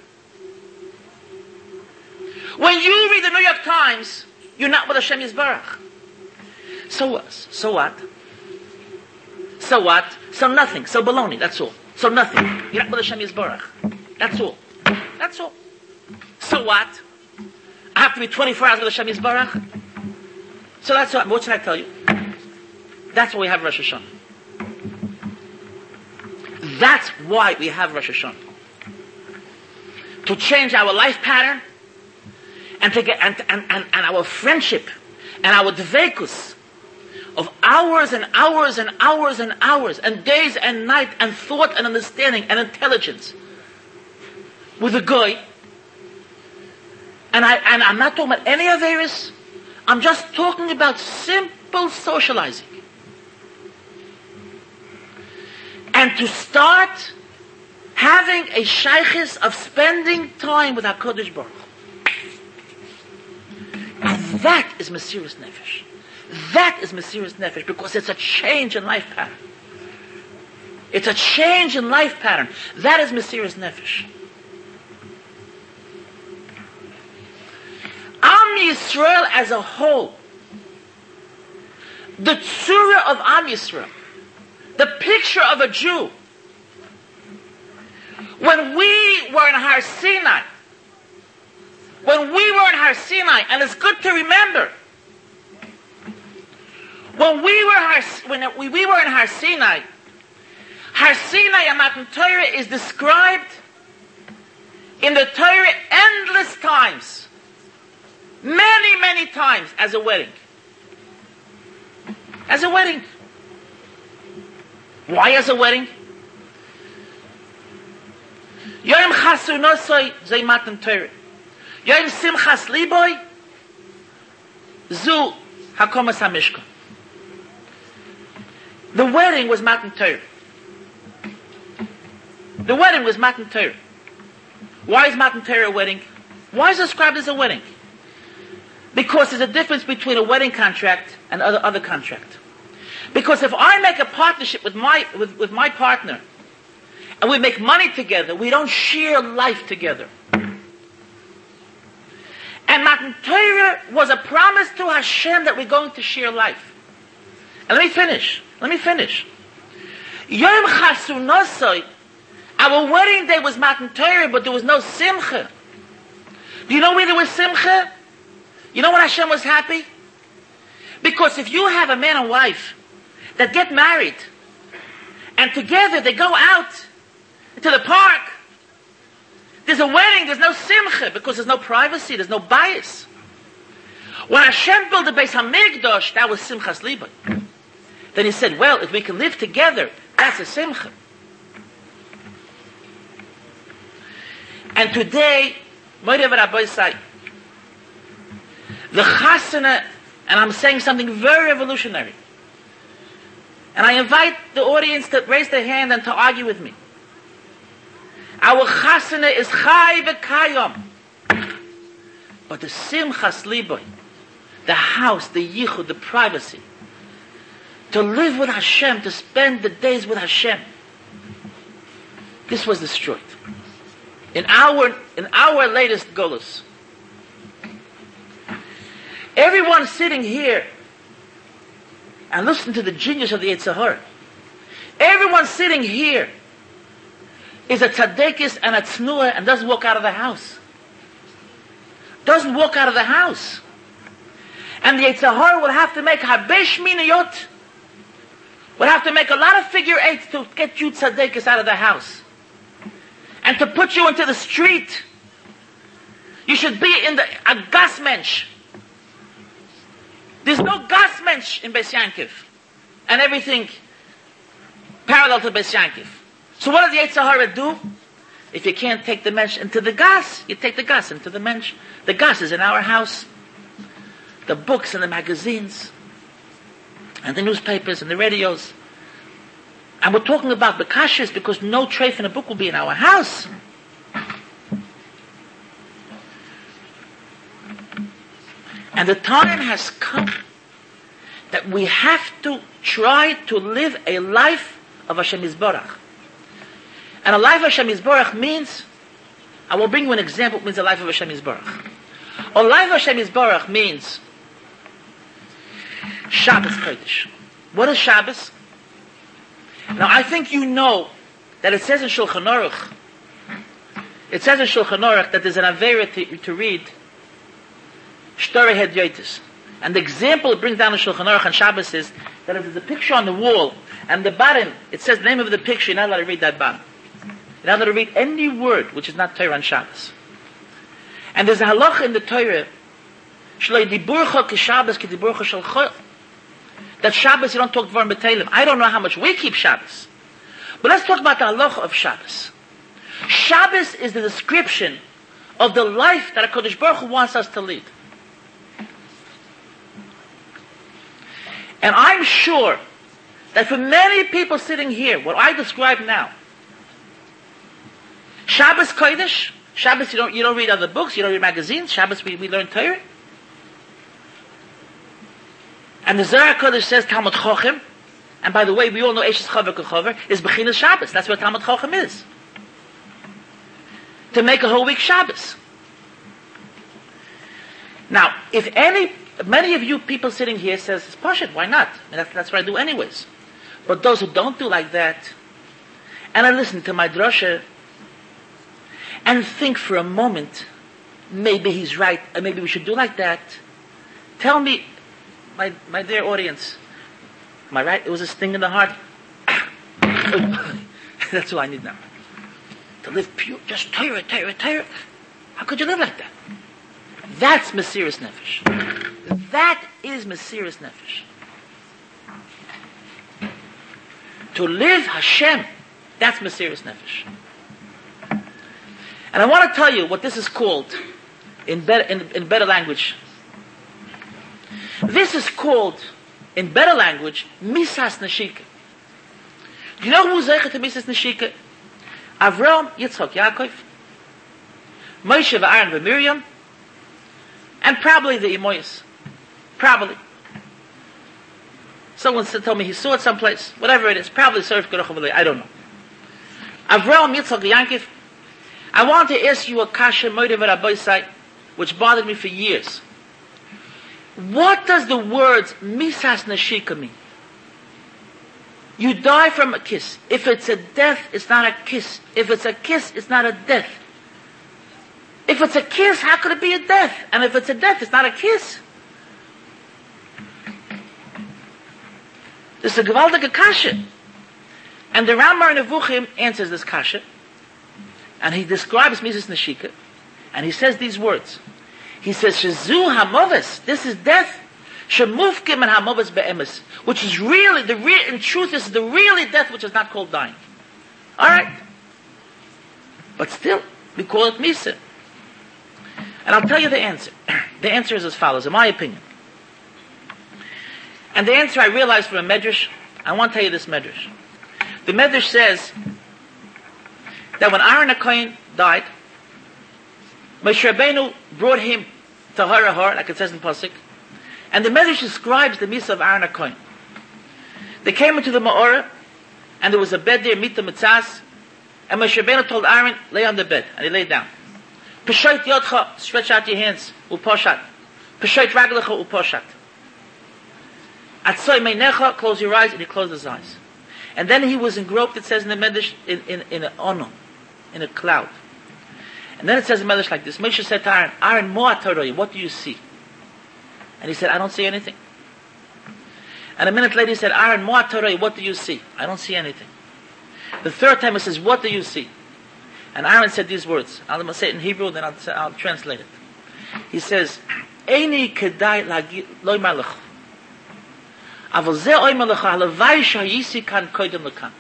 [SPEAKER 1] When you read the New York Times, you're not with Hashem Yisbarach. So what? So what? So what? So nothing. So baloney. That's all. So nothing. You're not with Hashem Yisbarach. That's all. That's all. So what? I have to be 24 hours with Hashem Yisbarach? So that's what, what should I tell you? That's why we have Rosh Hashanah. That's why we have Rosh Hashanah. To change our life pattern and and, and, and, and our friendship and our dvekus of hours and hours and hours and hours and days and night and thought and understanding and intelligence with a guy. And I and I'm not talking about any Averis. I'm just talking about simple socializing. And to start having a shaykhis of spending time with HaKadosh Baruch. That is Mesiris Nefesh. That is Mesiris Nefesh because it's a change in life pattern. It's a change in life pattern. That is Mesiris Nefesh. Am Yisrael as a whole, the tzura of Am Yisrael, the picture of a Jew, when we were in Har Sinai, when we were in Har Sinai, and it's good to remember, when we were Har, when we were in Har Sinai, Har Sinai and Torah is described in the Torah endless times many, many times as a wedding. As a wedding. Why as a wedding? Yom chasunosoi zay matan Torah. Yom simchas liboy zu hakomas. The wedding was matan Torah. The wedding was matan Torah. Why is matan Torah a wedding? Why is it described as a wedding? Because there's a difference between a wedding contract and other, other contract. Because if I make a partnership with my, with, with my partner, and we make money together, we don't share life together. And Matan Torah was a promise to Hashem that we're going to share life. And let me finish. Let me finish. Yom Chasunosoi, our wedding day was Matan Torah, but there was no Simcha. Do you know where there was Simcha? You know what Hashem was happy? Because if you have a man and wife that get married and together they go out to the park, there's a wedding, there's no simcha because there's no privacy, there's no bias. When Hashem built the Beis Hamikdash, that was simchas liba. Then he said, well, if we can live together, that's a simcha. And today, Moirav Rabbi say, the chasana, and I'm saying something very revolutionary. And I invite the audience to raise their hand and to argue with me. Our chasana is chai v'kayom. But the simchas liboy, the house, the yichud, the privacy, to live with Hashem, to spend the days with Hashem, this was destroyed. In our, in our latest golus, Everyone sitting here and listen to the genius of the Yitzhahar. Everyone sitting here is a tzaddikis and a tznuah and doesn't walk out of the house. Doesn't walk out of the house. And the Yetzer Hara will have to make habesh minayot. Will have to make a lot of figure eights to get you tzaddikis out of the house. And to put you into the street. You should be in the, a gas mensch. There's no gasmensch in Beis Yankov. And everything Parallel to Beis Yankov. So what does the Yetzer Hara do? If you can't take the mensch into the gas, you take the gas into the mensch. The gas is in our house. The books and the magazines and the newspapers and the radios. And we're talking about Bekashis because no treif in a book will be in our house. And the time has come that we have to try to live a life of Hashem Yisborach. And a life of Hashem Yisborach means, I will bring you an example, means a life of Hashem Yisborach. A life of Hashem Yisborach means Shabbos Kodesh. What is Shabbos? Now I think you know that it says in Shulchan Aruch, it says in Shulchan Aruch that there's an Avera to, to read Shtore Hed Yotis. And the example it brings down in Shulchan Aruch on Shabbos is that if there's a picture on the wall and the bottom, it says the name of the picture, you're not allowed to read that bottom. You're not to read any word which is not Torah on Shabbos. And there's a halacha in the Torah, diburcha shal that Shabbos you don't talk Dvarim B'Teilim. I don't know how much we keep Shabbos. But let's talk about the halacha of Shabbos. Shabbos is the description of the life that HaKadosh Baruch Hu wants us to lead. And I'm sure that for many people sitting here, what I describe now, Shabbos Kodesh, Shabbos you don't, you don't read other books, you don't read magazines, Shabbos we, we learn Torah, and the Zohar Kodesh says Talmid Chochem, and by the way, we all know Eshes Chaver Kechover, is Bechinas Shabbos. That's what Talmid Chochem is. To make a whole week Shabbos. Now, if any, many of you people sitting here says, it's Pashit, why not? That's, that's what I do anyways. But those who don't do like that, and I listen to my drasha, and think for a moment, maybe he's right, or maybe we should do like that, tell me, my, my dear audience, am I right? It was a sting in the heart. That's all I need now. To live pure, just Torah, Torah, Torah. How could you live like that? That's Mesiris Nefesh. That is Mesiris Nefesh. To live Hashem, that's Mesiris Nefesh. And I want to tell you what this is called in better, in, in better language this is called, in better language, Misas. Do you know who's Zeichet to Misas Nashika? Avram, Yitzchak, Yaakov, Moshe, Aaron, and Miriam, and probably the Imoyas. Probably. Someone said, told me he saw it someplace. Whatever it is. Probably Surf Geruch I don't know. Avram, Yitzchak, Yaakov, I want to ask you a kasha site, which bothered me for years. What does the words misas nashika mean? You die from a kiss. If it's a death, it's not a kiss. If it's a kiss, it's not a death. If it's a kiss, how could it be a death? And if it's a death, it's not a kiss. This is a gewaltige kasha. And the Ramar Nevuchim answers this kasha. And he describes Mises Nashika. And he says these words. He says, Shazu Hamovis, this is death. Shemufkim and Hamovis be'emes, which is really, the real, in truth, this is the really death which is not called dying. Alright? But still, we call it Misa. And I'll tell you the answer. The answer is as follows, in my opinion. And the answer I realized from a medrash, I want to tell you this medrash. The medrash says that when Aaron HaKoyin died, Moshe Rabbeinu brought him to Har, like it says in Pasuk. And the Medrash describes the Misa of Aaron HaKoin. They came into the Ma'orah, and there was a bed there, Mita Mitzas, and Moshe Rabbeinu told Aaron, lay on the bed, and he laid down. Peshoit Yodcha, stretch out your hands, uposhat. Peshoit Raglecha, uposhat. Atzoy Meinecha, close your eyes, and he closed his eyes. And then he was engroped, it says in the Medrash, in, in, in in a cloud. And then it says in Medrash like this, Moshe said to Aaron, Aaron, what do you see? And he said, I don't see anything. And a minute later he said, Aaron, what do you see? I don't see anything. The third time he says, what do you see? And Aaron said these words. I'm say it in Hebrew, then I'll, I'll translate it. He says, Eini kedai loy malach. Aval ze oy malach, halavai shayisi kan koidem.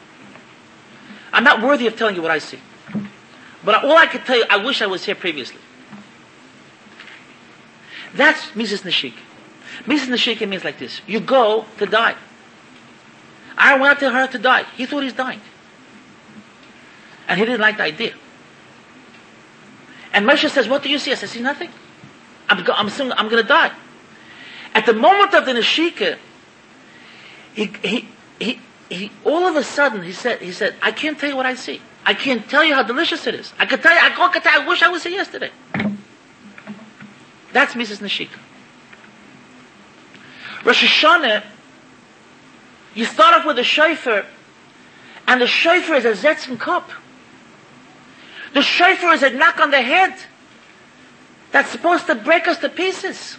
[SPEAKER 1] I'm not worthy of telling you what I see. But all I can tell you, I wish I was here previously. That's Mrs. Nashik. Mrs. Nashik means like this. You go to die. I went to her to die. He thought he's dying. And he didn't like the idea. And Moshe says, what do you see? I said, see nothing. I'm, go- I'm, I'm going to die. At the moment of the Nashika, he, he, he, he, all of a sudden, he said, he said, I can't tell you what I see. I can't tell you how delicious it is. I can tell you, I, can tell I wish I was here yesterday. That's Mises Nashika. Rosh Hashanah, you start off with a shofar, and the shofar is a zetzim cup. The shofar is a knock on the head that's supposed to break us to pieces.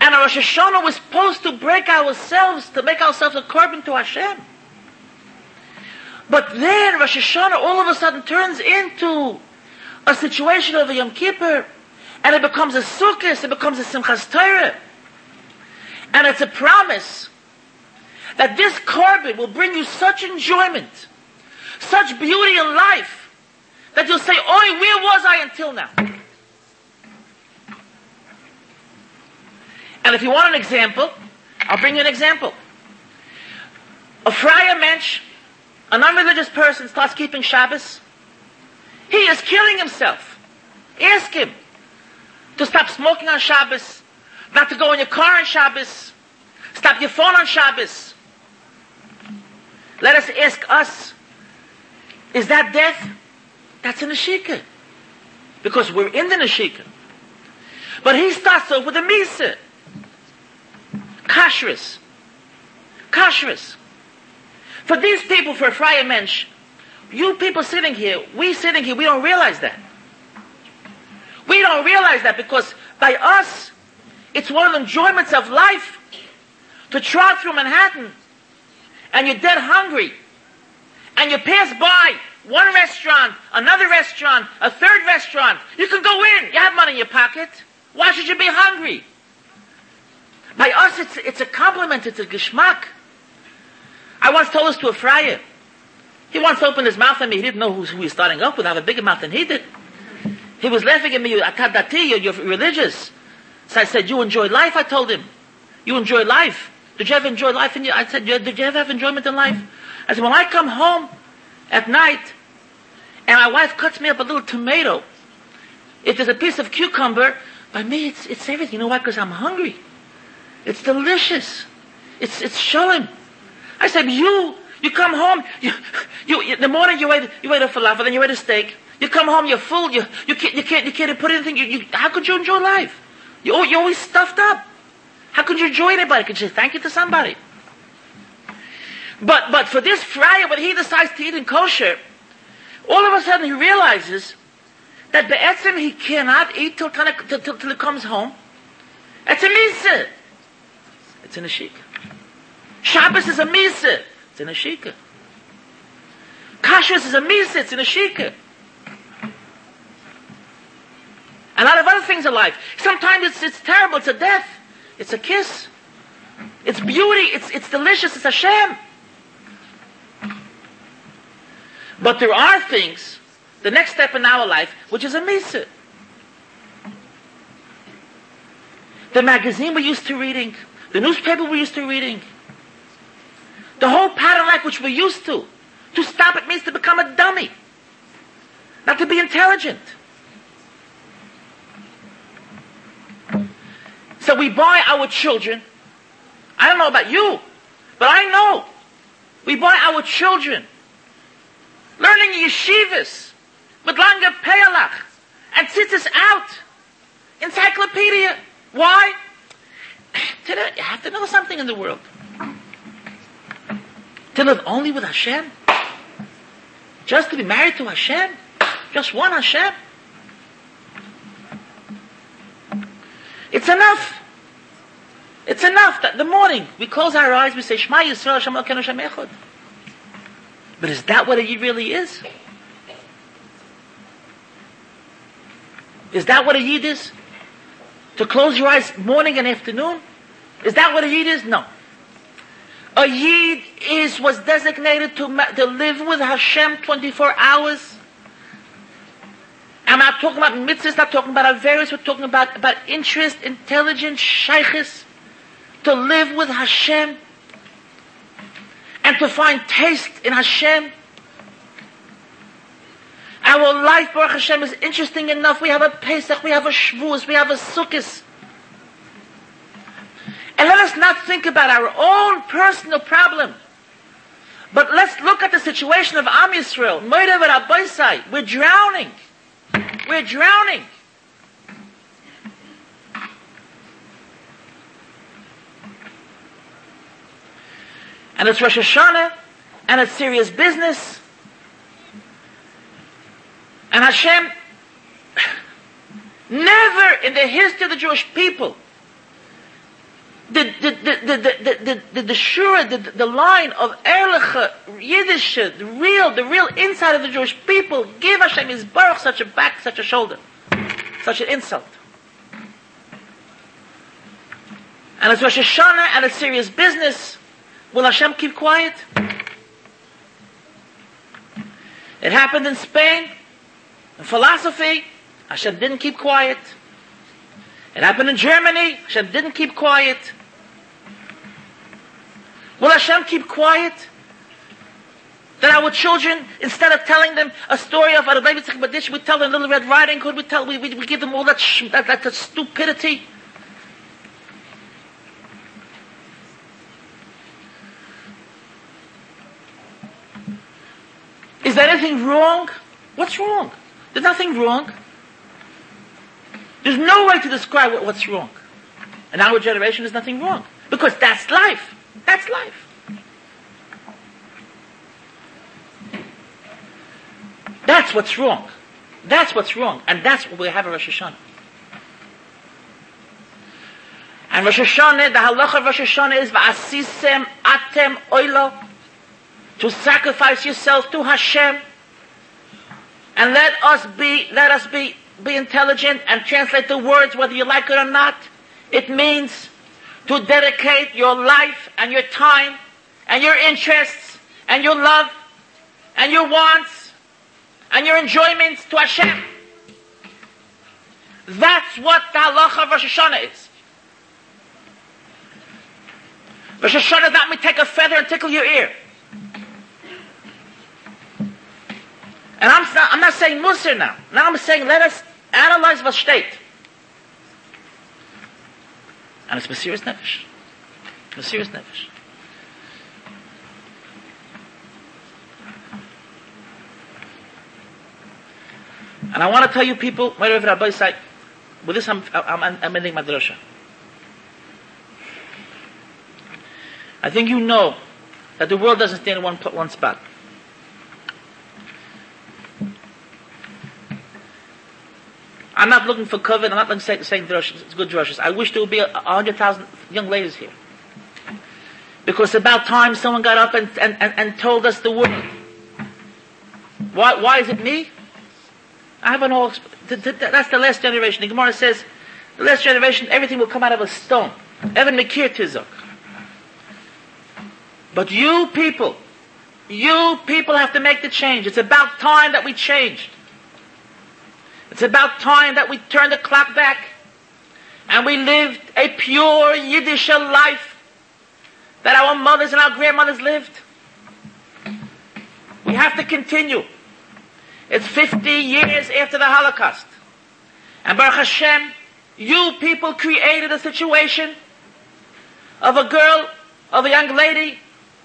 [SPEAKER 1] And our Rosh Hashanah was supposed to break ourselves, to make ourselves a korban to Hashem. But then Rosh Hashanah all of a sudden turns into a situation of a Yom Kippur, and it becomes a Sukkot, it becomes a Simchas Torah. And it's a promise that this korban will bring you such enjoyment, such beauty in life, that you'll say, Oi, where was I until now? And if you want an example, I'll bring you an example. A friar mensch, a non-religious person starts keeping Shabbos. He is killing himself. Ask him to stop smoking on Shabbos, not to go in your car on Shabbos, stop your phone on Shabbos. Let us ask us, is that death? That's a Nashika. Because we're in the Nashika. But he starts off with a Misa. Kashrus. Kashrus. For these people, for Friar Mensch, you people sitting here, we sitting here, we don't realize that. We don't realize that because by us, it's one of the enjoyments of life to trot through Manhattan and you're dead hungry and you pass by one restaurant, another restaurant, a third restaurant. You can go in. You have money in your pocket. Why should you be hungry? By us, it's, it's a compliment. It's a geschmack. I once told this to a friar. He once opened his mouth at me. He didn't know who, who he was starting up with. I have a bigger mouth than he did. He was laughing at me. Atadati, you're, you're religious. So I said, you enjoy life? I told him. You enjoy life. Did you ever enjoy life? In your, I said, did you ever have enjoyment in life? I said, when I come home at night and my wife cuts me up a little tomato, if there's a piece of cucumber, by me it's, it's everything. You know why? Because I'm hungry. It's delicious. It's, it's shalom. I said, you, you come home, you, you, in the morning you ate, you ate a falafel, then you ate a steak. You come home, you're full, you, you can't, you can't, you can't put anything, you, you, how could you enjoy life? You, you're always stuffed up. How could you enjoy anybody? Could you say thank you to somebody? But, but for this friar, when he decides to eat in kosher, all of a sudden he realizes that Be'etzim he cannot eat till, till, till, till he comes home. It's a misa. It's in a shika. Shabbos is a misa. It's in a shika. Kashrus is a misa. It's in a shika. A lot of other things in life. Sometimes it's, it's terrible. It's a death. It's a kiss. It's beauty. It's, it's delicious. It's a sham. But there are things, the next step in our life, which is a misa. The magazine we're used to reading, the newspaper we're used to reading, the whole pattern life which we're used to. To stop it means to become a dummy, not to be intelligent. So we buy our children. I don't know about you, but I know. We buy our children learning yeshivas with langer pealach and tzitzis out. Encyclopedia. Why? Today you have to know something in the world. To live only with Hashem? Just to be married to Hashem? Just one Hashem? It's enough. It's enough that the morning we close our eyes, we say, Shema Yisrael Hashem Elokeinu Hashem. But is that what Yid really is? Is that what a Yid is? To close your eyes morning and afternoon? Is that what a Yid is? No. A Yid is, was designated to, to live with Hashem 24 hours. I'm not talking about mitzvahs, not talking about Averis, we're talking about, about interest, intelligence, shaykhis, to live with Hashem, and to find taste in Hashem. Our life, Baruch Hashem, is interesting enough. We have a Pesach, we have a Shavuos, we have a Sukkot. And let us not think about our own personal problem. But let's look at the situation of Am Yisrael. We're drowning. We're drowning. And it's Rosh Hashanah, and it's serious business. And Hashem, never in the history of the Jewish people the the the the the the the sure the, the line of Erliche Yiddish the real the real inside of the Jewish people give Hashem his baruch such a back such a shoulder such an insult. And it's Rosh Hashanah and it's serious business. Will Hashem keep quiet? It happened in Spain. In philosophy Hashem didn't keep quiet. It happened in Germany Hashem didn't keep quiet Will Hashem keep quiet? That our children, instead of telling them a story of Rabbi Yitzchak Badish, we tell them Little Red Riding Hood, we, tell, we, we, we give them all that, sh- that, that, that stupidity. Is there anything wrong? What's wrong? There's nothing wrong. There's no way to describe what, what's wrong. In our generation, there's nothing wrong. Because that's life. That's life. That's what's wrong. That's what's wrong. And that's what we have at Rosh Hashanah. And Rosh Hashanah, the halacha of Rosh Hashanah is va'asisem atem oilo to sacrifice yourself to Hashem. And let us be, let us be, be intelligent and translate the words whether you like it or not. It means to dedicate your life and your time and your interests and your love and your wants and your enjoyments to Hashem. That's what the halacha of Rosh Hashanah is. Rosh Hashanah not mean take a feather and tickle your ear. And I'm not, I'm not saying Musar now. Now I'm saying let us analyze the state. And it's Mesiris Nefesh. Mesiris Nefesh. And I want to tell you people, with this I'm, I'm, I'm ending my drasha. I think you know that the world doesn't stand in one, one spot. I'm not looking for kavod. I'm not looking for saying drushes. It's good drushes. I wish there would be a, a hundred thousand young ladies here. Because about time someone got up and, and, and, and told us the word. Why, why is it me? I have an all, that's the last generation. The Gemara says, the last generation, everything will come out of a stone. Evan Mekir Tizok. But you people, you people have to make the change. It's about time that we changed. It's about time that we turn the clock back and we lived a pure Yiddish life that our mothers and our grandmothers lived. We have to continue. It's 50 years after the Holocaust. And Baruch Hashem, you people created a situation of a girl, of a young lady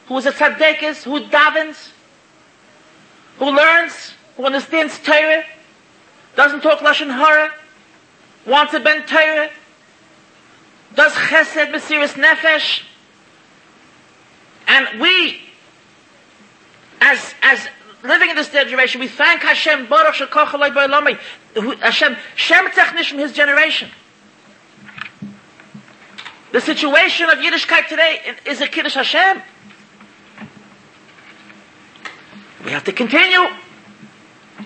[SPEAKER 1] who is a tzaddikis, who davens, who learns, who understands Torah, doesn't talk Lashon Hara, wants a Ben Torah, does Chesed Mesiris Nefesh, and we, as, as living in this generation, we thank Hashem, Baruch Shekoch Eloi Ba'olami, Hashem, Shem Technish from his generation. The situation of Yiddishkeit today is a Kiddush Hashem. We have to continue.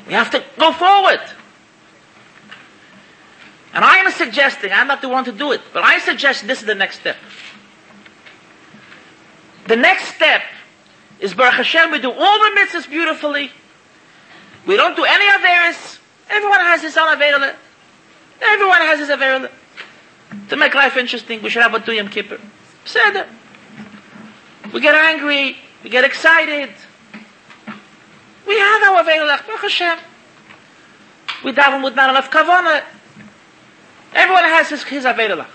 [SPEAKER 1] We have to go forward. And I am suggesting, I'm not the one to do it, but I suggest this is the next step. The next step is Baruch Hashem, we do all the mitzvahs beautifully. We don't do any Averis. Everyone has his own Averila. Everyone has his Averila. To make life interesting, we should have a do Yom Kippur. Said We get angry. We get excited. We have our Averila. Baruch Hashem. We daven with not enough kavana. Everyone has his, his Averila.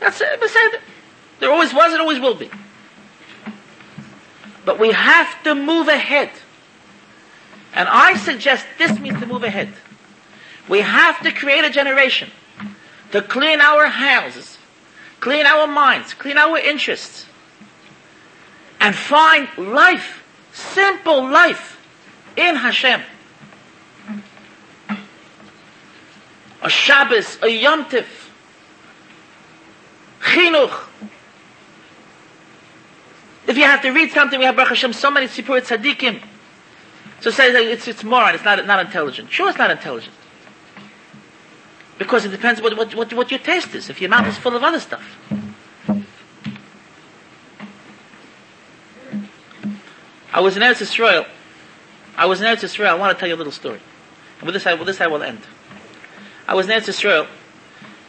[SPEAKER 1] That's uh, it. There always was and always will be. But we have to move ahead. And I suggest this means to move ahead. We have to create a generation to clean our houses, clean our minds, clean our interests, and find life, simple life, in Hashem. A Shabbos, a Yom Tif, Chinuch, if you have to read something, we have Baruch Hashem, so many Sipur Tzadikim. So say it's, it's moron, it's not, not intelligent. Sure, it's not intelligent. Because it depends what, what, what, what your taste is. If your mouth is full of other stuff. I was in Eretz Israel. I was in Eretz Israel. I want to tell you a little story. And with this, I, with this I will end. I was in Eretz Israel,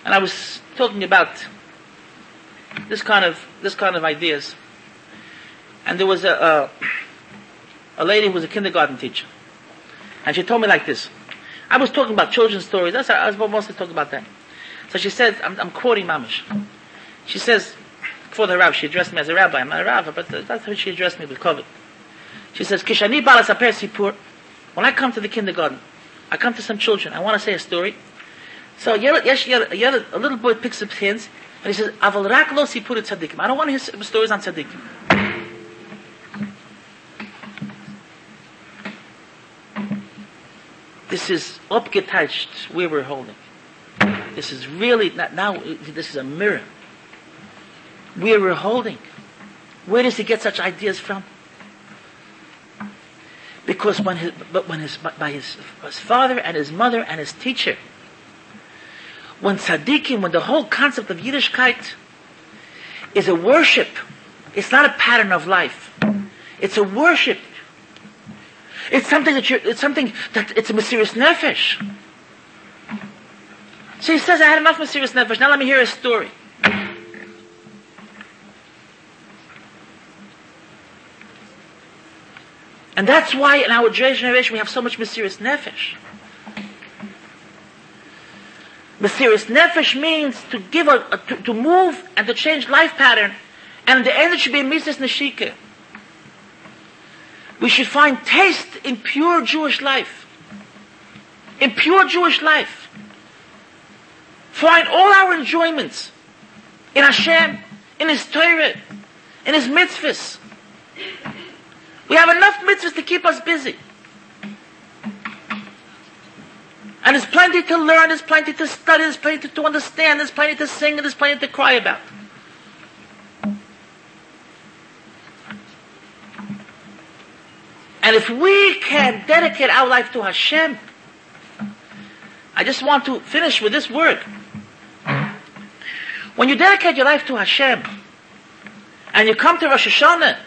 [SPEAKER 1] and I was talking about this kind of this kind of ideas. And there was a, a, a lady who was a kindergarten teacher. And she told me like this. I was talking about children's stories. That's I was mostly talking about that. So she said, I'm, I'm quoting Mamish. She says, for the rabbi, she addressed me as a rabbi. I'm not a rabbi, but that's how she addressed me with kavod. She says, Kishani balas sipur. When I come to the kindergarten, I come to some children. I want to say a story. So yes, a little boy picks up hints and he says, Aval rak lo sipur tzadikim. I don't want to hear stories on tzadikim. This is upgetouched where we're holding. This is really, not now, this is a mirror. Where we're holding. Where does he get such ideas from? Because when his, but when his, by his, his father and his mother and his teacher, when tzaddikim, when the whole concept of Yiddishkeit is a worship, it's not a pattern of life. It's a worship it's something that you're, it's something that, it's a mesiris nefesh. So he says, I had enough mesiris nefesh. Now let me hear a story. And that's why in our generation we have so much mesiris nefesh. Mesiris nefesh means to give a, a to, to, move and to change life pattern, and the end should be mitzvah neshika. We should find taste in pure Jewish life. In pure Jewish life. Find all our enjoyments in Hashem, in His Torah, in His mitzvahs. We have enough mitzvahs to keep us busy. And there's plenty to learn, there's plenty to study, there's plenty to understand, there's plenty to sing, and there's plenty to cry about. And if we can dedicate our life to Hashem, I just want to finish with this word. When you dedicate your life to Hashem, and you come to Rosh Hashanah,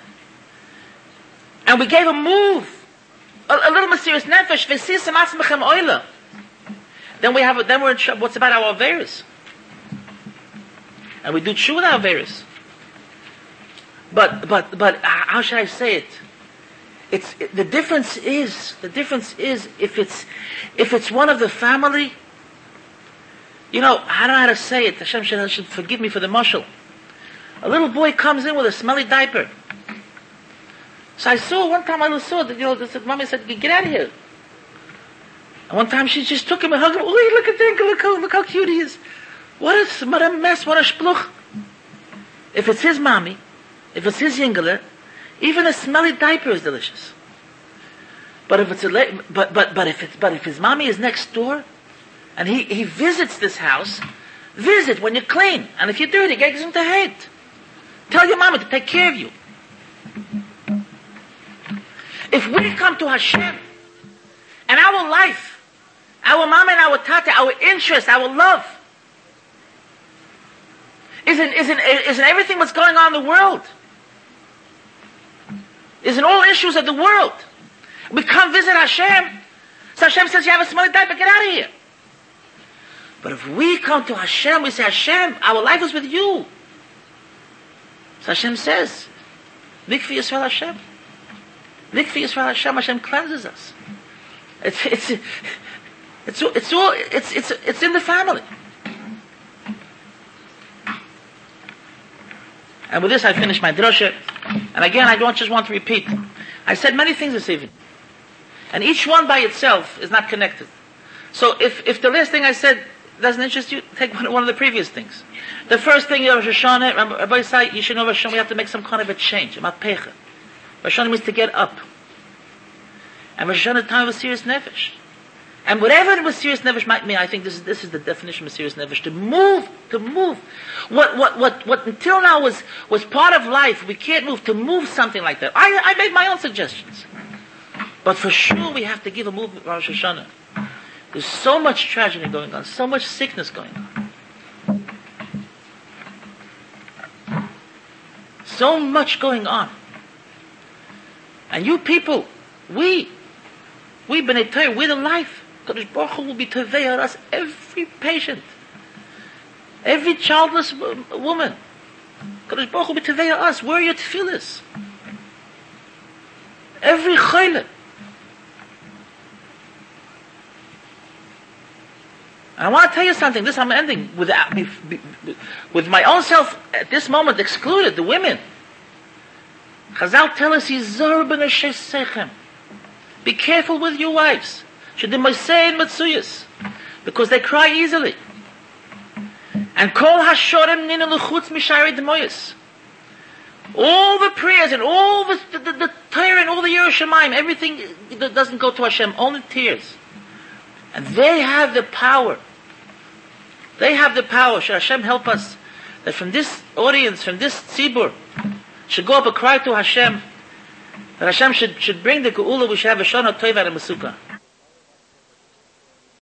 [SPEAKER 1] and we gave a move, a, a little mesiris nefesh, then we have, then we're in trouble. What's about our Averis? And we do true with our Averis. But, but, but, how should I say it? It's it, the difference is the difference is if it's if it's one of the family. You know, I don't know how to say it. Hashem should, should forgive me for the mashal. A little boy comes in with a smelly diaper. So I saw one time I saw that you know, the mommy said, "Get out of here." And one time she just took him and hugged him. Oh, look at that! Look how look how cute he is. What a what a mess! What a shpluch! If it's his mommy, if it's his yingler, even a smelly diaper is delicious. But if it's a but but but if it's but if his mommy is next door, and he he visits this house, visit when you're clean, and if you're dirty, get him to hate. Tell your mama to take care of you. If we come to Hashem, and our life, our mama and our tata, our interest, our love, isn't isn't isn't everything what's going on in the world? Isn't all issues of the world. We come visit Hashem. So Hashem says, you have a small diaper, get out of here. But if we come to Hashem, we say, Hashem, our life is with you. So Hashem says, Mikvi Yisrael Hashem. Mikvi Yisrael Hashem, Hashem cleanses us. It's, it's, it's, it's all, it's, it's, it's in the family. And with this I finish my drosha. And again, I don't just want to repeat. I said many things this evening. And each one by itself is not connected. So if, if the last thing I said doesn't interest you, take one, one of the previous things. The first thing of Rosh Hashanah, Rabbi say, you should know Rosh Hashanah, we have to make some kind of a change, a. Rosh Hashanah means to get up. And Rosh Hashanah is time was mesiris nefesh. And whatever the mesiris nefesh might mean, I think this is, this is the definition of mesiris nefesh. To move, to move. What, what, what, what until now was, was part of life, we can't move, to move something like that. I, I made my own suggestions. But for sure we have to give a move Rosh Hashanah. There's so much tragedy going on, so much sickness going on. So much going on. And you people, we, we B'nai we're the life. Kadosh Baruch Hu will be Tevei us, every patient, every childless woman. Kadosh Baruch Hu will be Tevei us. Where are your tefillahs? Every chaylet. I want to tell you something. This I'm ending with uh, with my own self at this moment excluded. The women. Chazal tell us, Be careful with your wives. Because they cry easily. And kol hashorim nina luchutz mishari demoyas. All the prayers and all the, the, the, the Torah and all the Yerushalayim, everything that doesn't go to Hashem, only tears. And they have the power. They have the power. Should Hashem help us that from this audience, from this tzibur, should go up and cry to Hashem, that Hashem should, should bring the geula, we should have a shana tova and a masukah.